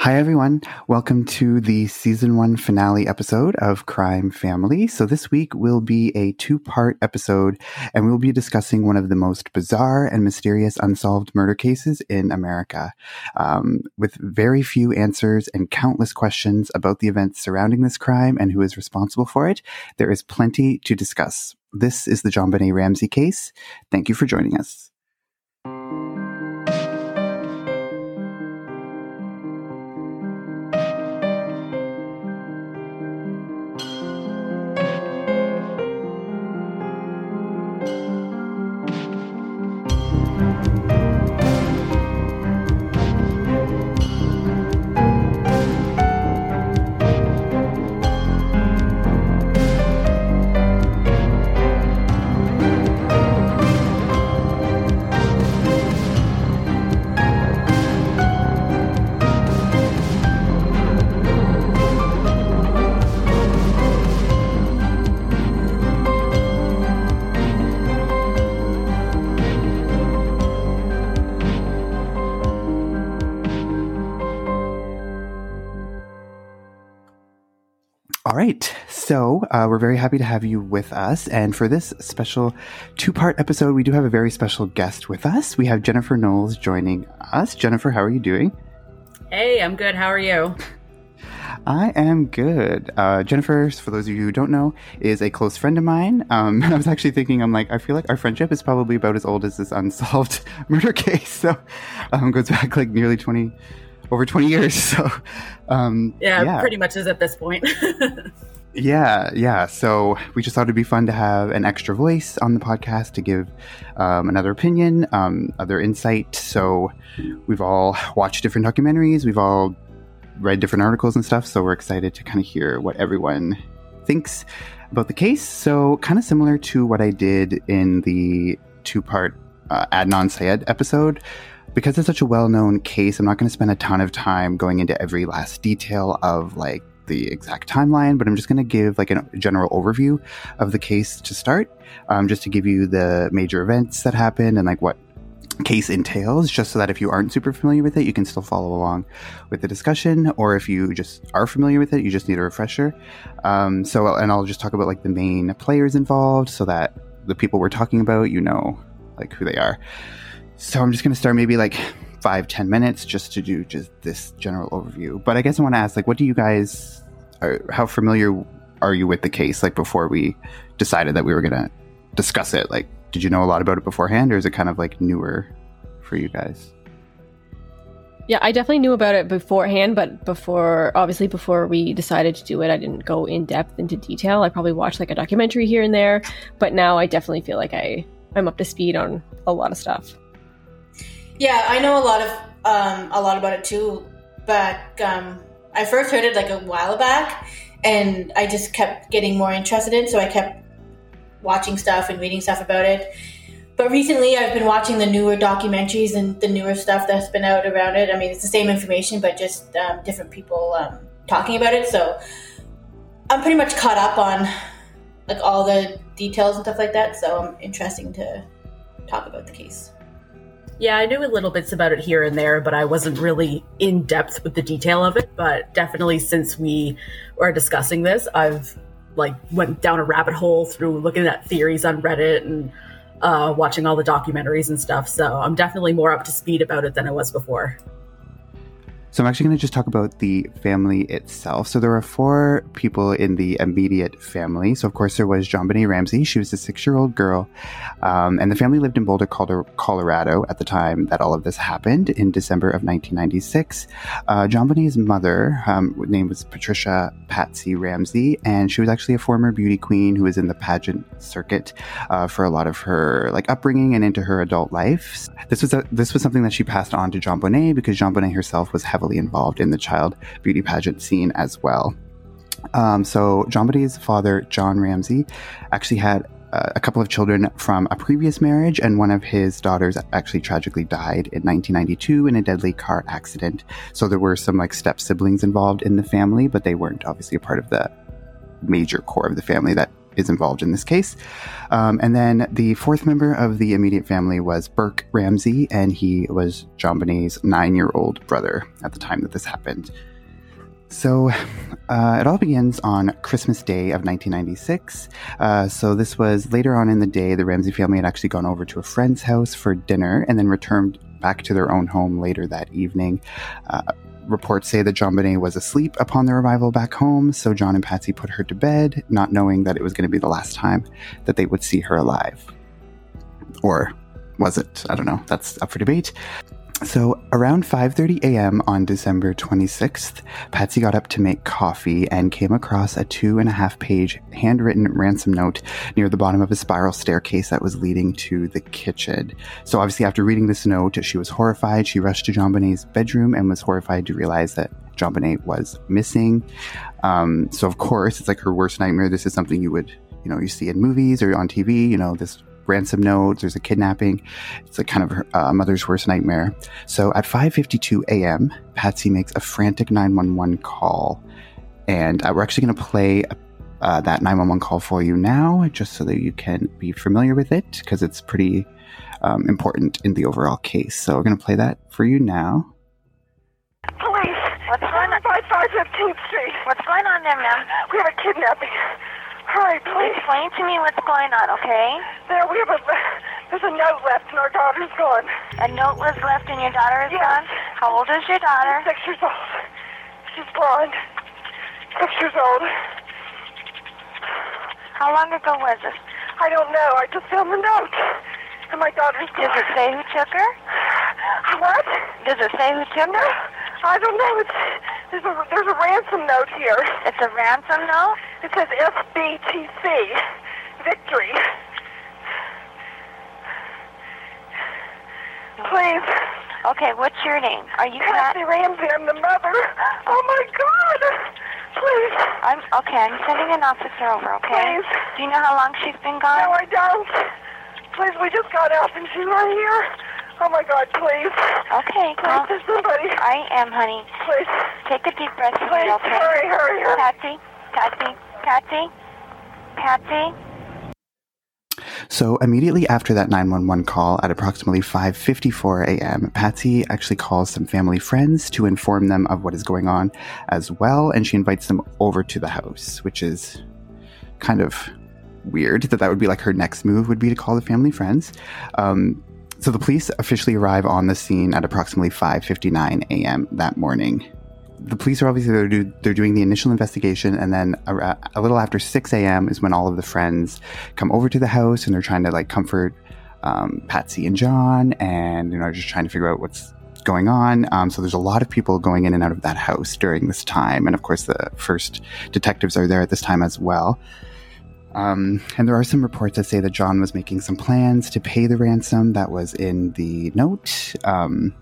Hi, everyone. Welcome to the season one finale episode of Crime Family. So, this week will be a two part episode, and we'll be discussing one of the most bizarre and mysterious unsolved murder cases in America. Um, with very few answers and countless questions about the events surrounding this crime and who is responsible for it, there is plenty to discuss. This is the JonBenét Ramsey case. Thank you for joining us. Uh, we're very happy to have you with us. And for this special two part episode, we do have a very special guest with us. We have Jennifer Knowles joining us. Jennifer, how are you doing? Hey, I'm good. How are you? I am good. Uh, Jennifer, for those of you who don't know, is a close friend of mine. Um, I was actually thinking, I'm like, I feel like our friendship is probably about as old as this unsolved murder case. So um, goes back like nearly 20, over 20 years. So, um, yeah, yeah, pretty much is at this point. Yeah, yeah. So we just thought it'd be fun to have an extra voice on the podcast to give um, another opinion, um, other insight. So we've all watched different documentaries, we've all read different articles and stuff. So we're excited to kind of hear what everyone thinks about the case. So, kind of similar to what I did in the two part uh, Adnan Syed episode because it's such a well-known case, I'm not going to spend a ton of time going into every last detail of like the exact timeline, but I'm just going to give like a general overview of the case to start, um, just to give you the major events that happened and like what case entails, just so that if you aren't super familiar with it, you can still follow along with the discussion, or if you just are familiar with it, you just need a refresher. Um, so, and I'll just talk about like the main players involved, so that the people we're talking about, you know, like who they are. So I'm just going to start maybe like five, ten minutes just to do just this general overview. But I guess I want to ask, like, what do you guys, are, how familiar are you with the case? Like before we decided that we were going to discuss it, like, did you know a lot about it beforehand, or is it kind of like newer for you guys? Yeah, I definitely knew about it beforehand, but before, obviously, before we decided to do it, I didn't go in depth into detail. I probably watched like a documentary here and there, but now I definitely feel like I I'm up to speed on a lot of stuff. Yeah, I know a lot of um, a lot about it too. But um, I first heard it like a while back, and I just kept getting more interested in. So I kept watching stuff and reading stuff about it. But recently, I've been watching the newer documentaries and the newer stuff that's been out around it. I mean, it's the same information, but just um, different people um, talking about it. So I'm pretty much caught up on like all the details and stuff like that. So I'm interesting to talk about the case. Yeah, I knew a little bits about it here and there, but I wasn't really in depth with the detail of it. But definitely since we were discussing this, I've like went down a rabbit hole through looking at theories on Reddit and uh, watching all the documentaries and stuff. So I'm definitely more up to speed about it than I was before. So I'm actually going to just talk about the family itself. So there were four people in the immediate family. So of course there was JonBenét Ramsey. She was a six-year-old girl, um, and the family lived in Boulder, Colorado at the time that all of this happened in December of 1996. Uh, JonBenét's mother, um, name was Patricia Patsy Ramsey, and she was actually a former beauty queen who was in the pageant circuit uh, for a lot of her like upbringing and into her adult life. This was a, this was something that she passed on to JonBenét because JonBenét herself was heavily involved in the child beauty pageant scene as well. Um, so JonBenét's father, John Ramsey, actually had uh, a couple of children from a previous marriage, and one of his daughters actually tragically died in 1992 in a deadly car accident. So there were some like step siblings involved in the family, but they weren't obviously a part of the major core of the family that is involved in this case. Um, and then the fourth member of the immediate family was Burke Ramsey, and he was JonBenét's nine year old brother at the time that this happened. So uh, it all begins on Christmas Day of 1996. Uh, so this was later on in the day, the Ramsey family had actually gone over to a friend's house for dinner and then returned back to their own home later that evening. Uh, reports say that John JonBenét was asleep upon their arrival back home, so John and Patsy put her to bed, not knowing that it was going to be the last time that they would see her alive. Or was it? I don't know. That's up for debate. So around 5:30 a.m. on December 26th, Patsy got up to make coffee and came across a two and a half page handwritten ransom note near the bottom of a spiral staircase that was leading to the kitchen. So obviously, after reading this note, she was horrified. She rushed to JonBenét's bedroom and was horrified to realize that JonBenet was missing. Um, so of course, it's like her worst nightmare. This is something you would you know you see in movies or on TV. You know this ransom notes. There's a kidnapping. It's a kind of a uh, mother's worst nightmare. So at 5:52 a.m., Patsy makes a frantic 911 call, and uh, we're actually going to play uh, that 911 call for you now, just so that you can be familiar with it, because it's pretty um, important in the overall case. So we're going to play that for you now. Police. What's going on? 5515th Street. What's going on there, ma'am? We have a kidnapping. Hurry, please. Explain to me what's going on, okay? There, we have a. There's a note left, and our daughter's gone. A note was left, and your daughter is Yes. gone. How old is your daughter? Six years old. She's blonde. Six years old. How long ago was this? I don't know. I just found the note. And my daughter's Does it say who took her? What? Does it say who took her? I don't know. It's, there's, a, there's a ransom note here. It's a ransom note. It says SBTC. Victory. Please. Okay, what's your name? Are you Pat? Patsy Ramsey, I'm the mother. Oh my God! Please. I'm okay. I'm sending an officer over. Okay. Please. Do you know how long she's been gone? No. I don't. Please, we just got out and she's right here. Oh my God, please. Okay. Please, Well, there's somebody. I am, honey. Please. Take a deep breath. Please, in, okay? hurry, hurry, hurry. Patsy. Patsy. Patsy. Patsy. So immediately after that 911 call at approximately 5:54 a.m., Patsy actually calls some family friends to inform them of what is going on as well, and she invites them over to the house, which is kind of weird that that would be like her next move would be to call the family friends. Um, so the police officially arrive on the scene at approximately 5:59 a.m. that morning. The police are obviously they're, do, they're doing the initial investigation, and then a, a little after 6 a.m. is when all of the friends come over to the house and they're trying to like comfort um, Patsy and John, and you know just trying to figure out what's going on. Um, so there's a lot of people going in and out of that house during this time, and of course the first detectives are there at this time as well. Um, and there are some reports that say that John was making some plans to pay the ransom that was in the note. Um,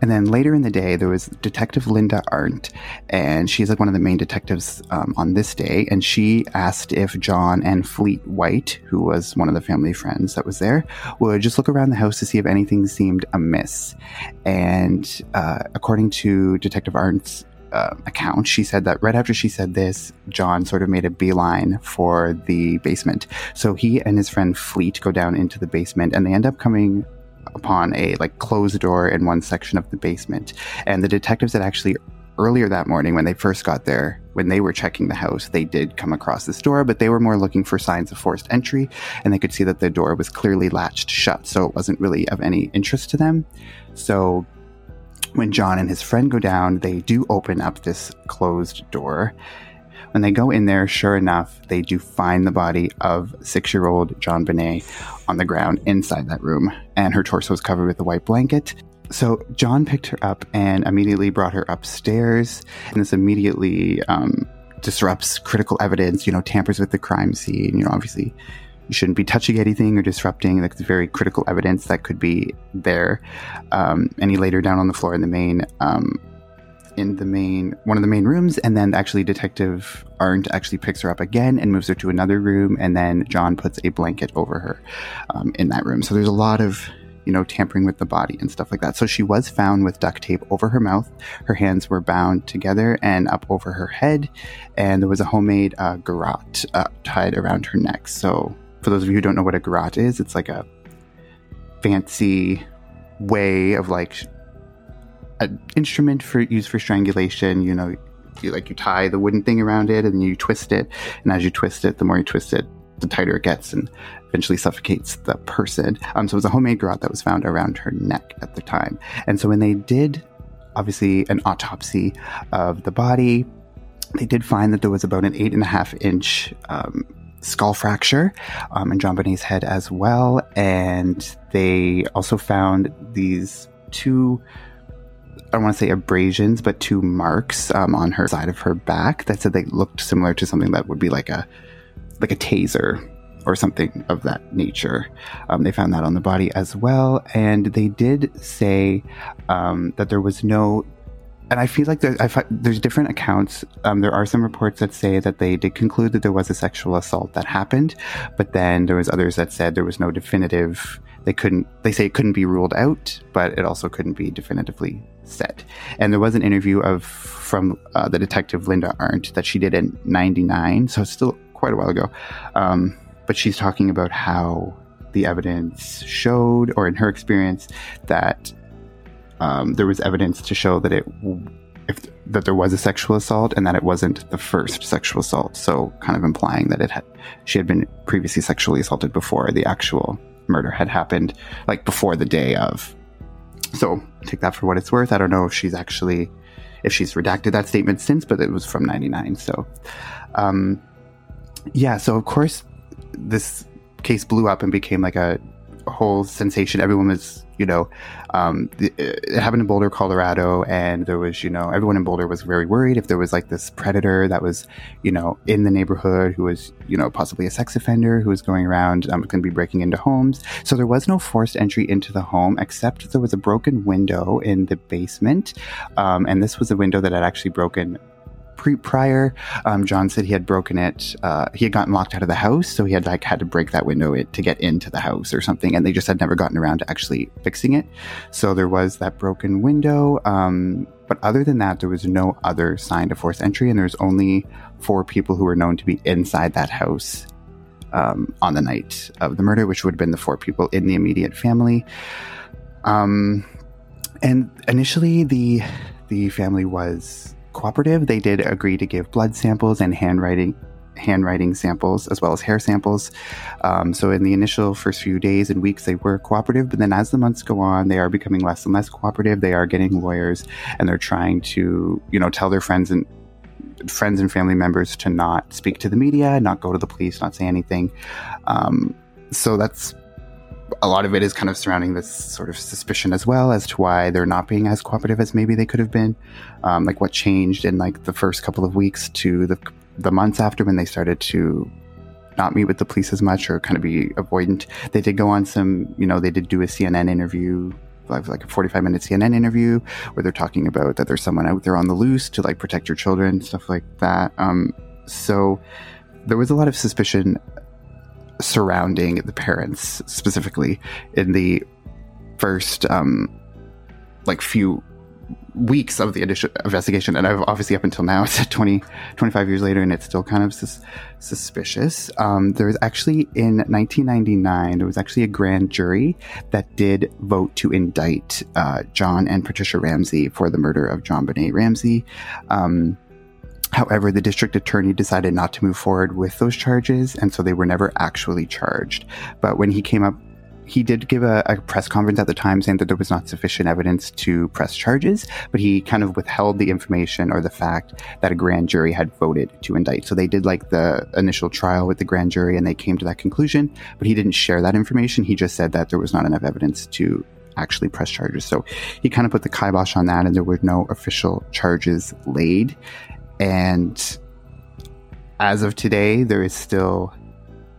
and then later in the day, there was Detective Linda Arndt, and she's like one of the main detectives um, on this day. And she asked if John and Fleet White, who was one of the family friends that was there, would just look around the house to see if anything seemed amiss. And uh, according to Detective Arndt's uh, account, she said that right after she said this, John sort of made a beeline for the basement. So he and his friend Fleet go down into the basement, and they end up coming upon a like closed door in one section of the basement. And the detectives had actually earlier that morning when they first got there, when they were checking the house, they did come across this door, but they were more looking for signs of forced entry, and they could see that the door was clearly latched shut, so it wasn't really of any interest to them. So when John and his friend go down, they do open up this closed door. When they go in there, sure enough, they do find the body of six year old JonBenét on the ground inside that room, and her torso is covered with a white blanket. So John picked her up and immediately brought her upstairs, and this immediately um, disrupts critical evidence, you know, tampers with the crime scene. You know, obviously, you shouldn't be touching anything or disrupting. It's very critical evidence that could be there. Um, and he laid her down on the floor in the main um, in the main one of the main rooms and then actually detective arndt actually picks her up again and moves her to another room and then john puts a blanket over her um, in that room so there's a lot of you know, tampering with the body and stuff like that. So she was found with duct tape over her mouth. Her hands were bound together and up over her head, and there was a homemade uh, garrote uh, tied around her neck. So, for those of you who don't know what a garrote is, it's like a fancy way of like an instrument for used for strangulation. You know, you like you tie the wooden thing around it and you twist it, and as you twist it, the more you twist it, the tighter it gets, and eventually suffocates the person. Um, so it was a homemade garrote that was found around her neck at the time. And so when they did, obviously, an autopsy of the body, they did find that there was about an eight and a half inch um, skull fracture um, in JonBenét's head as well. And they also found these two. I don't want to say abrasions, but two marks um, on her side of her back that said they looked similar to something that would be like a like a taser or something of that nature. Um, they found that on the body as well, and they did say um, that there was no. And I feel like I, there's different accounts. Um, there are some reports that say that they did conclude that there was a sexual assault that happened, but then there was others that said there was no definitive. They couldn't. They say it couldn't be ruled out, but it also couldn't be definitively said. And there was an interview of from uh, the detective Linda Arndt that she did in '99, so it's still quite a while ago. Um, but she's talking about how the evidence showed, or in her experience, that um, there was evidence to show that it if that there was a sexual assault and that it wasn't the first sexual assault. So, kind of implying that it had she had been previously sexually assaulted before the actual murder had happened, like before the day of. So, take that for what it's worth. I don't know if she's actually if she's redacted that statement since, but it was from '99. So, um, yeah. So of course this case blew up and became like a, a whole sensation. Everyone was, you know, um, it happened in Boulder, Colorado, and there was, you know, everyone in Boulder was very worried if there was like this predator that was, you know, in the neighborhood who was, you know, possibly a sex offender who was going around, um, going to be breaking into homes. So there was no forced entry into the home, except there was a broken window in the basement, um, and this was a window that had actually broken pre- prior. Um, John said he had broken it. Uh, he had gotten locked out of the house, so he had like had to break that window to get into the house or something, and they just had never gotten around to actually fixing it. So there was that broken window. Um, but other than that, there was no other sign of forced entry, and there's only four people who were known to be inside that house um, on the night of the murder, which would have been the four people in the immediate family. Um, and initially, the the family was cooperative, they did agree to give blood samples and handwriting handwriting samples as well as hair samples. Um, so in the initial first few days and weeks, they were cooperative, but then as the months go on, they are becoming less and less cooperative. They are getting lawyers and they're trying to, you know, tell their friends and friends and family members to not speak to the media, not go to the police, not say anything. Um, so that's a lot of it is kind of surrounding this sort of suspicion as well as to why they're not being as cooperative as maybe they could have been. Um, like what changed in like the first couple of weeks to the the months after when they started to not meet with the police as much or kind of be avoidant. They did go on some, you know, they did do a CNN interview like, a 45 minute CNN interview where they're talking about that there's someone out there on the loose to like protect your children, stuff like that. Um, so there was a lot of suspicion surrounding the parents specifically in the first um, like few weeks of the initial investigation. And I've obviously up until now it's 20 25 years later and it's still kind of sus- suspicious. Um, there was actually in 1999 there was actually a grand jury that did vote to indict uh, john and patricia ramsey for the murder of JonBenét Ramsey. Um, However, the district attorney decided not to move forward with those charges, and so they were never actually charged. But when he came up, he did give a, a, press conference at the time saying that there was not sufficient evidence to press charges, but he kind of withheld the information or the fact that a grand jury had voted to indict. So they did like the initial trial with the grand jury and they came to that conclusion, but he didn't share that information. He just said that there was not enough evidence to actually press charges. So he kind of put the kibosh on that and there were no official charges laid. And as of today, there is still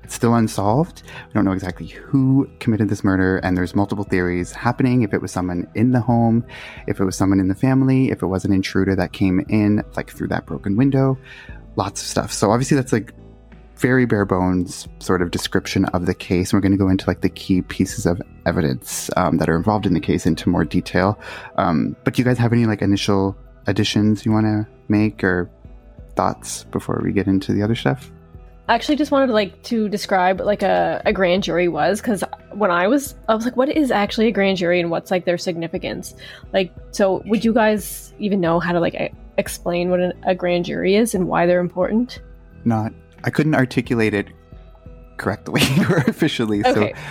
it's still unsolved. We don't know exactly who committed this murder, and there's multiple theories happening. If it was someone in the home, if it was someone in the family, if it was an intruder that came in like through that broken window, lots of stuff. So obviously that's like very bare bones sort of description of the case. And we're going to go into like the key pieces of evidence um, that are involved in the case into more detail. Um, but do you guys have any like initial additions you want to make or thoughts before we get into the other stuff? I actually just wanted to like to describe like a, a grand jury was because when I was I was like, what is actually a grand jury and what's like their significance? Like, so would you guys even know how to like explain what an, a grand jury is and why they're important? Not, I couldn't articulate it correctly or officially. Okay. So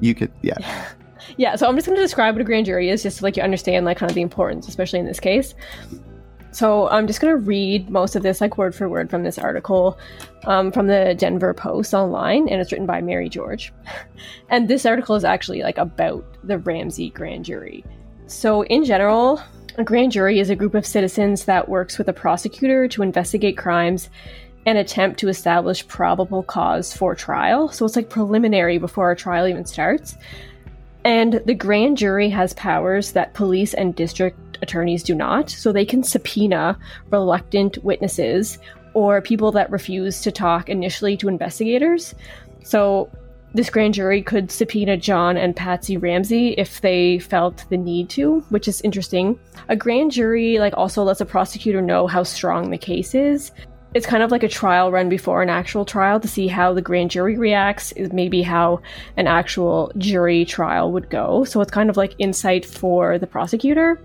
you could, yeah. Yeah, so I'm just going to describe what a grand jury is, just so like you understand like kind of the importance, especially in this case. So I'm just going to read most of this like word for word from this article um, from the Denver Post online, and it's written by Mary George. And this article is actually like about the Ramsey grand jury. So in general, a grand jury is a group of citizens that works with a prosecutor to investigate crimes and attempt to establish probable cause for trial. So it's like preliminary before a trial even starts. And the grand jury has powers that police and district attorneys do not. So they can subpoena reluctant witnesses or people that refuse to talk initially to investigators. So this grand jury could subpoena John and Patsy Ramsey if they felt the need to, which is interesting. A grand jury like also lets a prosecutor know how strong the case is. It's kind of like a trial run before an actual trial to see how the grand jury reacts, is maybe how an actual jury trial would go. So it's kind of like insight for the prosecutor.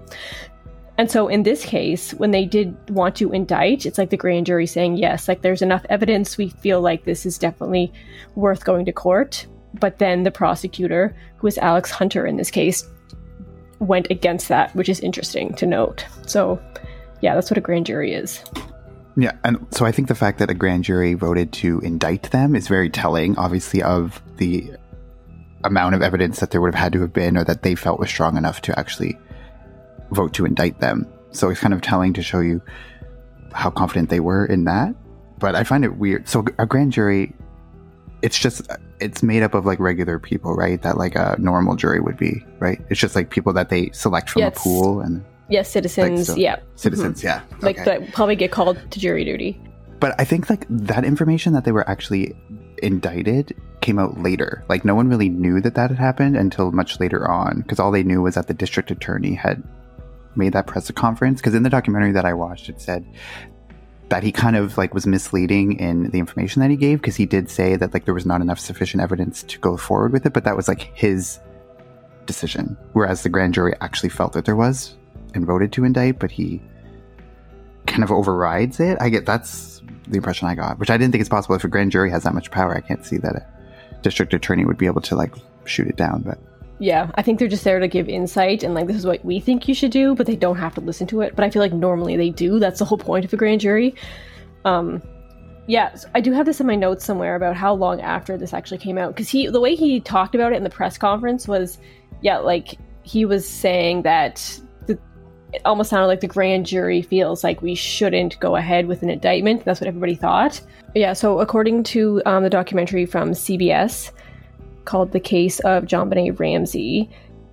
And so in this case, when they did want to indict, it's like the grand jury saying, yes, like there's enough evidence. We feel like this is definitely worth going to court. But then the prosecutor, who is Alex Hunter in this case, went against that, which is interesting to note. So, yeah, that's what a grand jury is. Yeah, and so I think the fact that a grand jury voted to indict them is very telling, obviously, of the amount of evidence that there would have had to have been or that they felt was strong enough to actually vote to indict them. So it's kind of telling to show you how confident they were in that. But I find it weird. So a grand jury, it's just it's made up of like regular people, right? That like a normal jury would be, right? It's just like people that they select from Yeah, a pool and Yes, citizens. so- yeah. citizens. Yeah, Mhm. Like Okay. that probably get called to jury duty. But I think like that information that they were actually indicted came out later. Like no one really knew that that had happened until much later on because all they knew was that the district attorney had made that press conference because in the documentary that I watched it said that he kind of like was misleading in the information that he gave because he did say that like there was not enough sufficient evidence to go forward with it but that was like his decision whereas the grand jury actually felt that there was and voted to indict but he kind of overrides it. I get that's the impression I got, which I didn't think is possible. If a grand jury has that much power, I can't see that a district attorney would be able to like shoot it down. But Yeah, I think they're just there to give insight and like this is what we think you should do, but they don't have to listen to it. But I feel like normally they do. That's the whole point of a grand jury. Um yeah, so I do have this in my notes somewhere about how long after this actually came out because he the way he talked about it in the press conference was yeah, like he was saying that it almost sounded like the grand jury feels like we shouldn't go ahead with an indictment. That's what everybody thought. Yeah, so according to um, the documentary from CBS, called The Case of JonBenét Ramsey.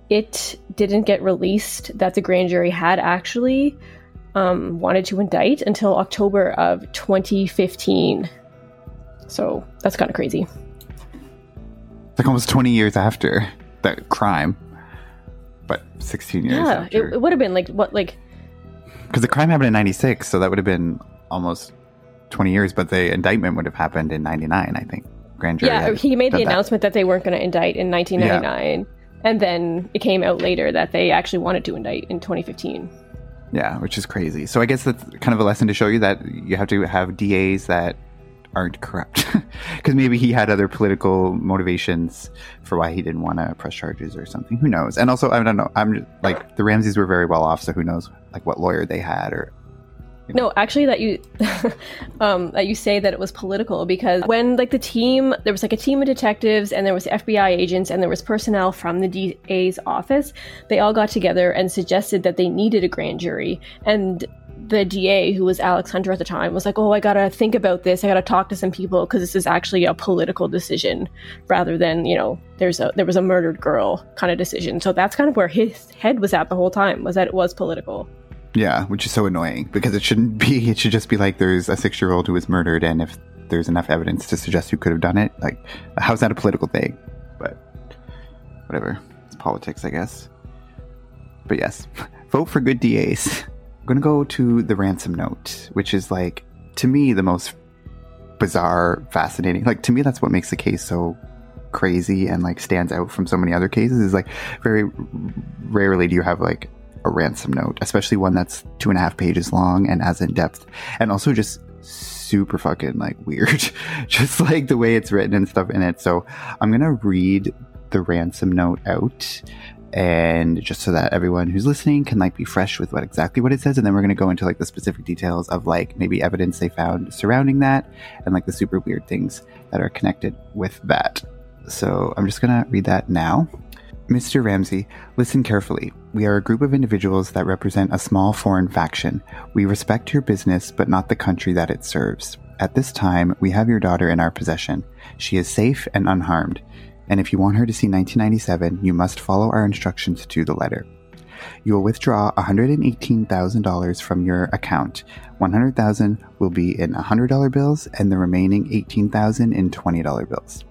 It didn't get released that the grand jury had actually um, wanted to indict until October of 2015. So that's kind of crazy. like almost twenty years after that crime, but sixteen years Yeah, it, it would have been like what, like because the crime happened in ninety six, so that would have been almost twenty years. But the indictment would have happened in ninety nine, I think. Grand jury. yeah, he made the done that. announcement that they weren't going to indict in 1999, and then it came out later that they actually wanted to indict in 2015. Yeah, which is crazy. So I guess that's kind of a lesson to show you that you have to have DAs that aren't corrupt. Because maybe he had other political motivations for why he didn't want to press charges or something. Who knows? And also, I don't know. I'm just, like the Ramseys were very well off, so who knows like what lawyer they had or No, actually, that you um, that you say that it was political because when like the team, there was like a team of detectives and there was FBI agents and there was personnel from the DA's office. They all got together and suggested that they needed a grand jury, and the DA, who was Alex Hunter at the time, was like, "Oh, I gotta think about this. I gotta talk to some people because this is actually a political decision rather than you know there's a there was a murdered girl kind of decision." So that's kind of where his head was at the whole time was that it was political. yeah, which is so annoying because it shouldn't be. It should just be like there's a six year old who was murdered, and if there's enough evidence to suggest who could have done it. Like, how's that a political thing? But whatever. It's politics, I guess. But yes, vote for good DAs. Going to go to the ransom note, which is like, to me, the most bizarre, fascinating. Like, to me, that's what makes the case so crazy and like stands out from so many other cases is like very rarely do you have like a ransom note, especially one that's two and a half pages long and as in depth, and also just super fucking like weird, just like the way it's written and stuff in it. So I'm gonna read the ransom note out and just so that everyone who's listening can like be fresh with what exactly what it says and then we're going to go into like the specific details of like maybe evidence they found surrounding that and like the super weird things that are connected with that so i'm just going to read that now Mr. Ramsey, listen carefully. We are a group of individuals that represent a small foreign faction. We respect your business, but not the country that it serves. At this time, we have your daughter in our possession. She is safe and unharmed. And if you want her to see 1997, you must follow our instructions to the letter. You will withdraw $118,000 from your account. 100,000 will be in $100 bills and the remaining 18,000 in $20 bills.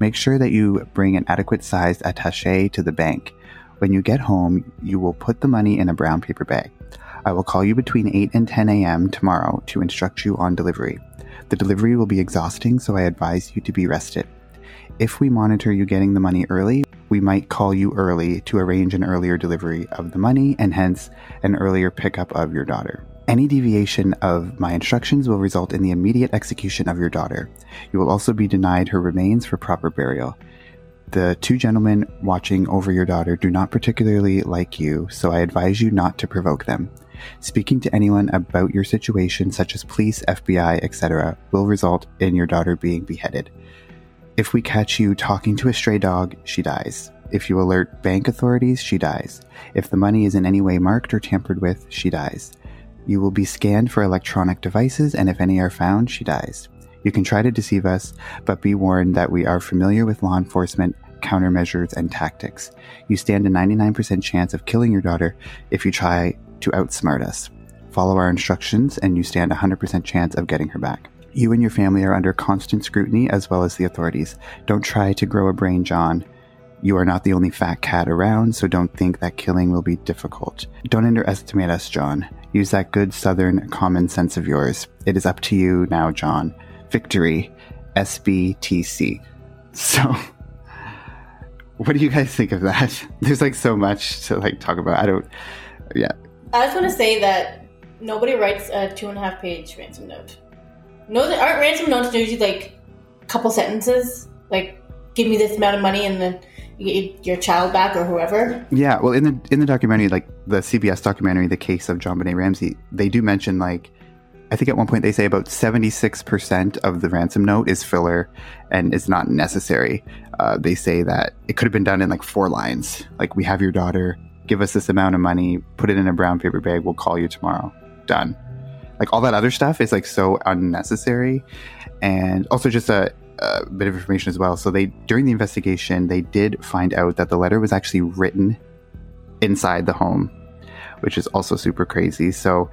Make sure that you bring an adequate sized attache to the bank. When you get home, you will put the money in a brown paper bag. I will call you between 8 and 10 a.m. tomorrow to instruct you on delivery. The delivery will be exhausting, so I advise you to be rested. If we monitor you getting the money early, we might call you early to arrange an earlier delivery of the money and hence an earlier pickup of your daughter. Any deviation of my instructions will result in the immediate execution of your daughter. You will also be denied her remains for proper burial. The two gentlemen watching over your daughter do not particularly like you, so I advise you not to provoke them. Speaking to anyone about your situation, such as police, FBI, etc., will result in your daughter being beheaded. If we catch you talking to a stray dog, she dies. If you alert bank authorities, she dies. If the money is in any way marked or tampered with, she dies. You will be scanned for electronic devices, and if any are found, she dies. You can try to deceive us, but be warned that we are familiar with law enforcement countermeasures and tactics. You stand a 99% chance of killing your daughter if you try to outsmart us. Follow our instructions, and you stand a 100% chance of getting her back. You and your family are under constant scrutiny as well as the authorities. Don't try to grow a brain, John. You are not the only fat cat around, so don't think that killing will be difficult. Don't underestimate us, John. Use that good southern common sense of yours. It is up to you now, John. Victory. SBTC. So, what do you guys think of that? There's like so much to like talk about. I don't, yeah. I just want to say that nobody writes a two and a half page ransom note. No, there aren't ransom notes usually like a couple sentences, like give me this amount of money and then you get your child back or whoever. Yeah, well, in the in the documentary, like the CBS documentary, the case of JonBenét Ramsey, they do mention like, I think at one point they say about seventy six percent of the ransom note is filler and is not necessary. Uh, they say that it could have been done in like four lines, like we have your daughter, give us this amount of money, put it in a brown paper bag, we'll call you tomorrow. Done. Like all that other stuff is like so unnecessary, and also just a a bit of information as well. So they during the investigation, they did find out that the letter was actually written inside the home, which is also super crazy. So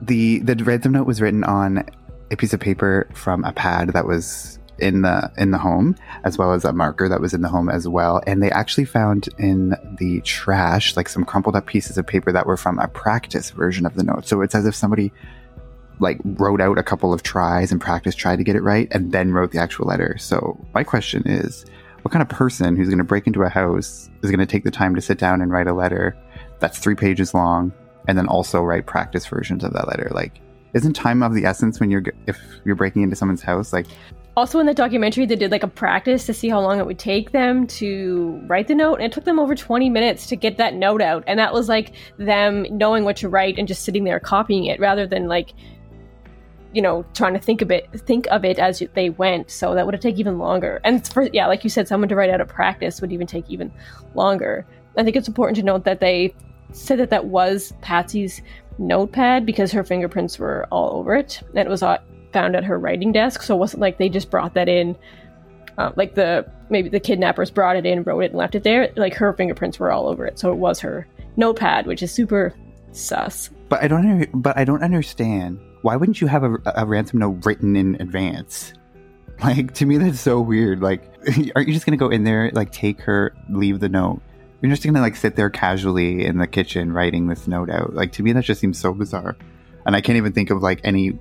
the the ransom note was written on a piece of paper from a pad that was in the in the home as well as a marker that was in the home as well and they actually found in the trash like some crumpled up pieces of paper that were from a practice version of the note so it's as if somebody like wrote out a couple of tries and practice tried to get it right and then wrote the actual letter. So my question is, what kind of person who's going to break into a house is going to take the time to sit down and write a letter that's three pages long and then also write practice versions of that letter? Like, isn't time of the essence when you're if you're breaking into someone's house? Like, also in the documentary they did like a practice to see how long it would take them to write the note and it took them over 20 minutes to get that note out and that was like them knowing what to write and just sitting there copying it rather than like you know, trying to think of it, think of it as they went. So that would have taken even longer. And for yeah, like you said, someone to write out a practice would even take even longer. I think it's important to note that they said that that was Patsy's notepad because her fingerprints were all over it. And it was found at her writing desk, so it wasn't like they just brought that in. Uh, like the maybe the kidnappers brought it in, wrote it, and left it there. Like her fingerprints were all over it, so it was her notepad, which is super sus. But I don't. But I don't understand why wouldn't you have a, a ransom note written in advance? Like to me, that's so weird. Like, aren't you just gonna go in there, like take her, leave the note? You're just gonna like sit there casually in the kitchen writing this note out. Like to me, that just seems so bizarre, and I can't even think of like any